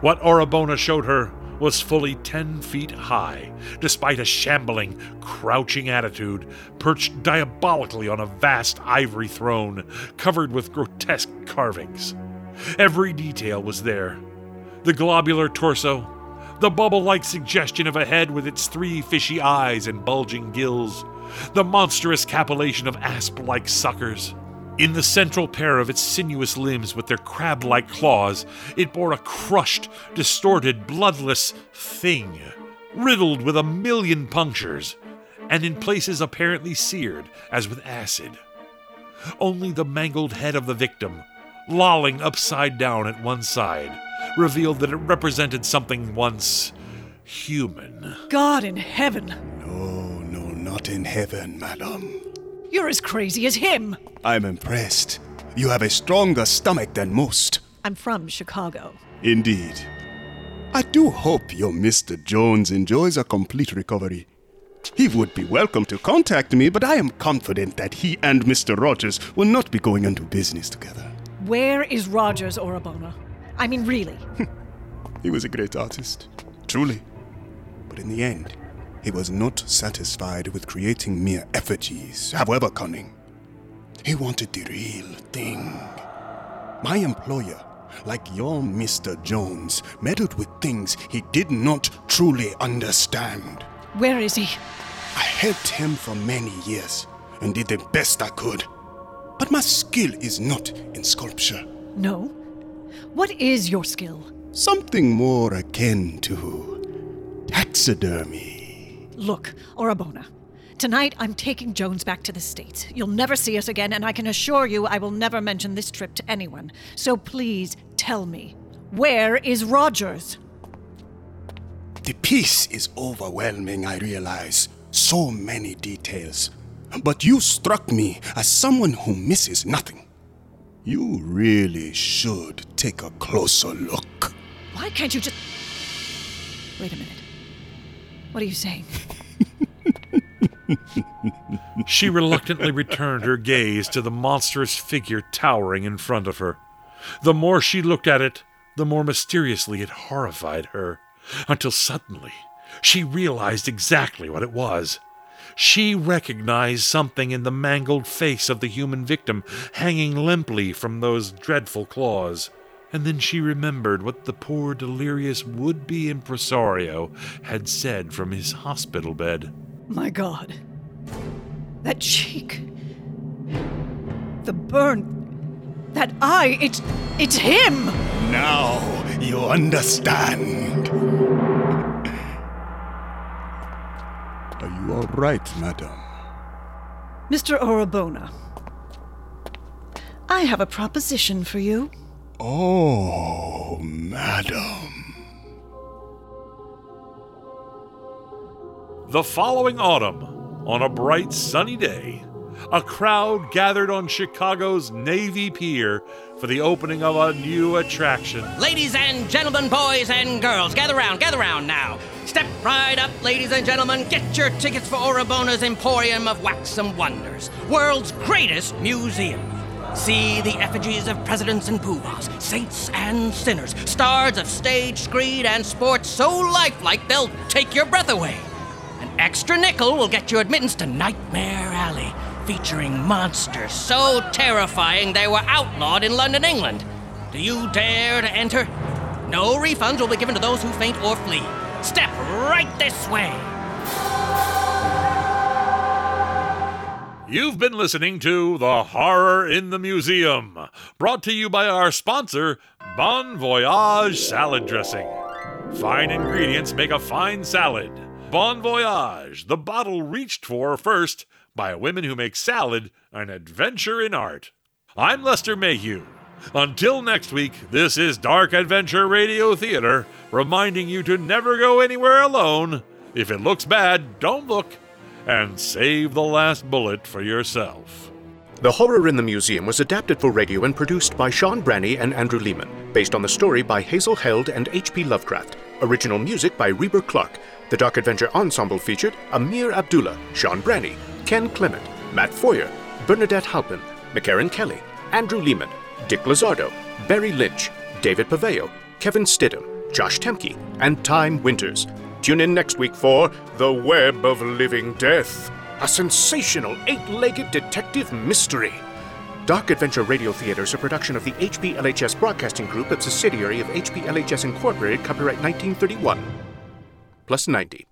What Orabona showed her was fully ten feet high, despite a shambling, crouching attitude, perched diabolically on a vast ivory throne covered with grotesque carvings. Every detail was there the globular torso, the bubble like suggestion of a head with its three fishy eyes and bulging gills, the monstrous capillation of asp like suckers. In the central pair of its sinuous limbs with their crab like claws, it bore a crushed, distorted, bloodless thing, riddled with a million punctures, and in places apparently seared as with acid. Only the mangled head of the victim, lolling upside down at one side, revealed that it represented something once human. God in heaven! No, no, not in heaven, madam. You're as crazy as him! I'm impressed. You have a stronger stomach than most. I'm from Chicago. Indeed. I do hope your Mr. Jones enjoys a complete recovery. He would be welcome to contact me, but I am confident that he and Mr. Rogers will not be going into business together. Where is Rogers Orabona? I mean, really. he was a great artist, truly. But in the end, he was not satisfied with creating mere effigies, however cunning. He wanted the real thing. My employer, like your Mr. Jones, meddled with things he did not truly understand. Where is he? I helped him for many years and did the best I could. But my skill is not in sculpture. No? What is your skill? Something more akin to taxidermy. Look, Orabona. Tonight, I'm taking Jones back to the States. You'll never see us again, and I can assure you I will never mention this trip to anyone. So please tell me, where is Rogers? The piece is overwhelming, I realize. So many details. But you struck me as someone who misses nothing. You really should take a closer look. Why can't you just. Wait a minute. What are you saying? she reluctantly returned her gaze to the monstrous figure towering in front of her. The more she looked at it, the more mysteriously it horrified her, until suddenly She realized exactly what it was. She recognized something in the mangled face of the human victim hanging limply from those dreadful claws. And then she remembered what the poor delirious would be impresario had said from his hospital bed. My God. That cheek. The burn. That eye. It's. It's him! Now you understand. Are you all right, madam? Mr. Orabona. I have a proposition for you. Oh, madam. The following autumn, on a bright sunny day, a crowd gathered on Chicago's Navy Pier for the opening of a new attraction. Ladies and gentlemen, boys and girls, gather round, gather round now. Step right up, ladies and gentlemen. Get your tickets for Orabona's Emporium of Wax and Wonders, world's greatest museum. See the effigies of presidents and poobahs, saints and sinners, stars of stage, screen, and sports so lifelike they'll take your breath away. An extra nickel will get you admittance to Nightmare Alley, featuring monsters so terrifying they were outlawed in London, England. Do you dare to enter? No refunds will be given to those who faint or flee. Step right this way. You've been listening to The Horror in the Museum, brought to you by our sponsor, Bon Voyage Salad Dressing. Fine ingredients make a fine salad. Bon Voyage, the bottle reached for first by women who make salad an adventure in art. I'm Lester Mayhew. Until next week, this is Dark Adventure Radio Theater, reminding you to never go anywhere alone. If it looks bad, don't look, and save the last bullet for yourself. The Horror in the Museum was adapted for radio and produced by Sean Branney and Andrew Leman, based on the story by Hazel Heald and H.P. Lovecraft. Original music by Reber Clark. The Dark Adventure Ensemble featured Amir Abdullah, Sean Branney, Ken Clement, Matt Foyer, Bernadette Halpin, McCarran Kelly, Andrew Leman, Dick Lazardo, Barry Lynch, David Paveo, Kevin Stidham, Josh Temke, and Time Winters. Tune in next week for The Web of Living Death, a sensational eight legged detective mystery. Dark Adventure Radio Theater is a production of the HPLHS Broadcasting Group, a subsidiary of HPLHS Incorporated, copyright 1931. Plus 90.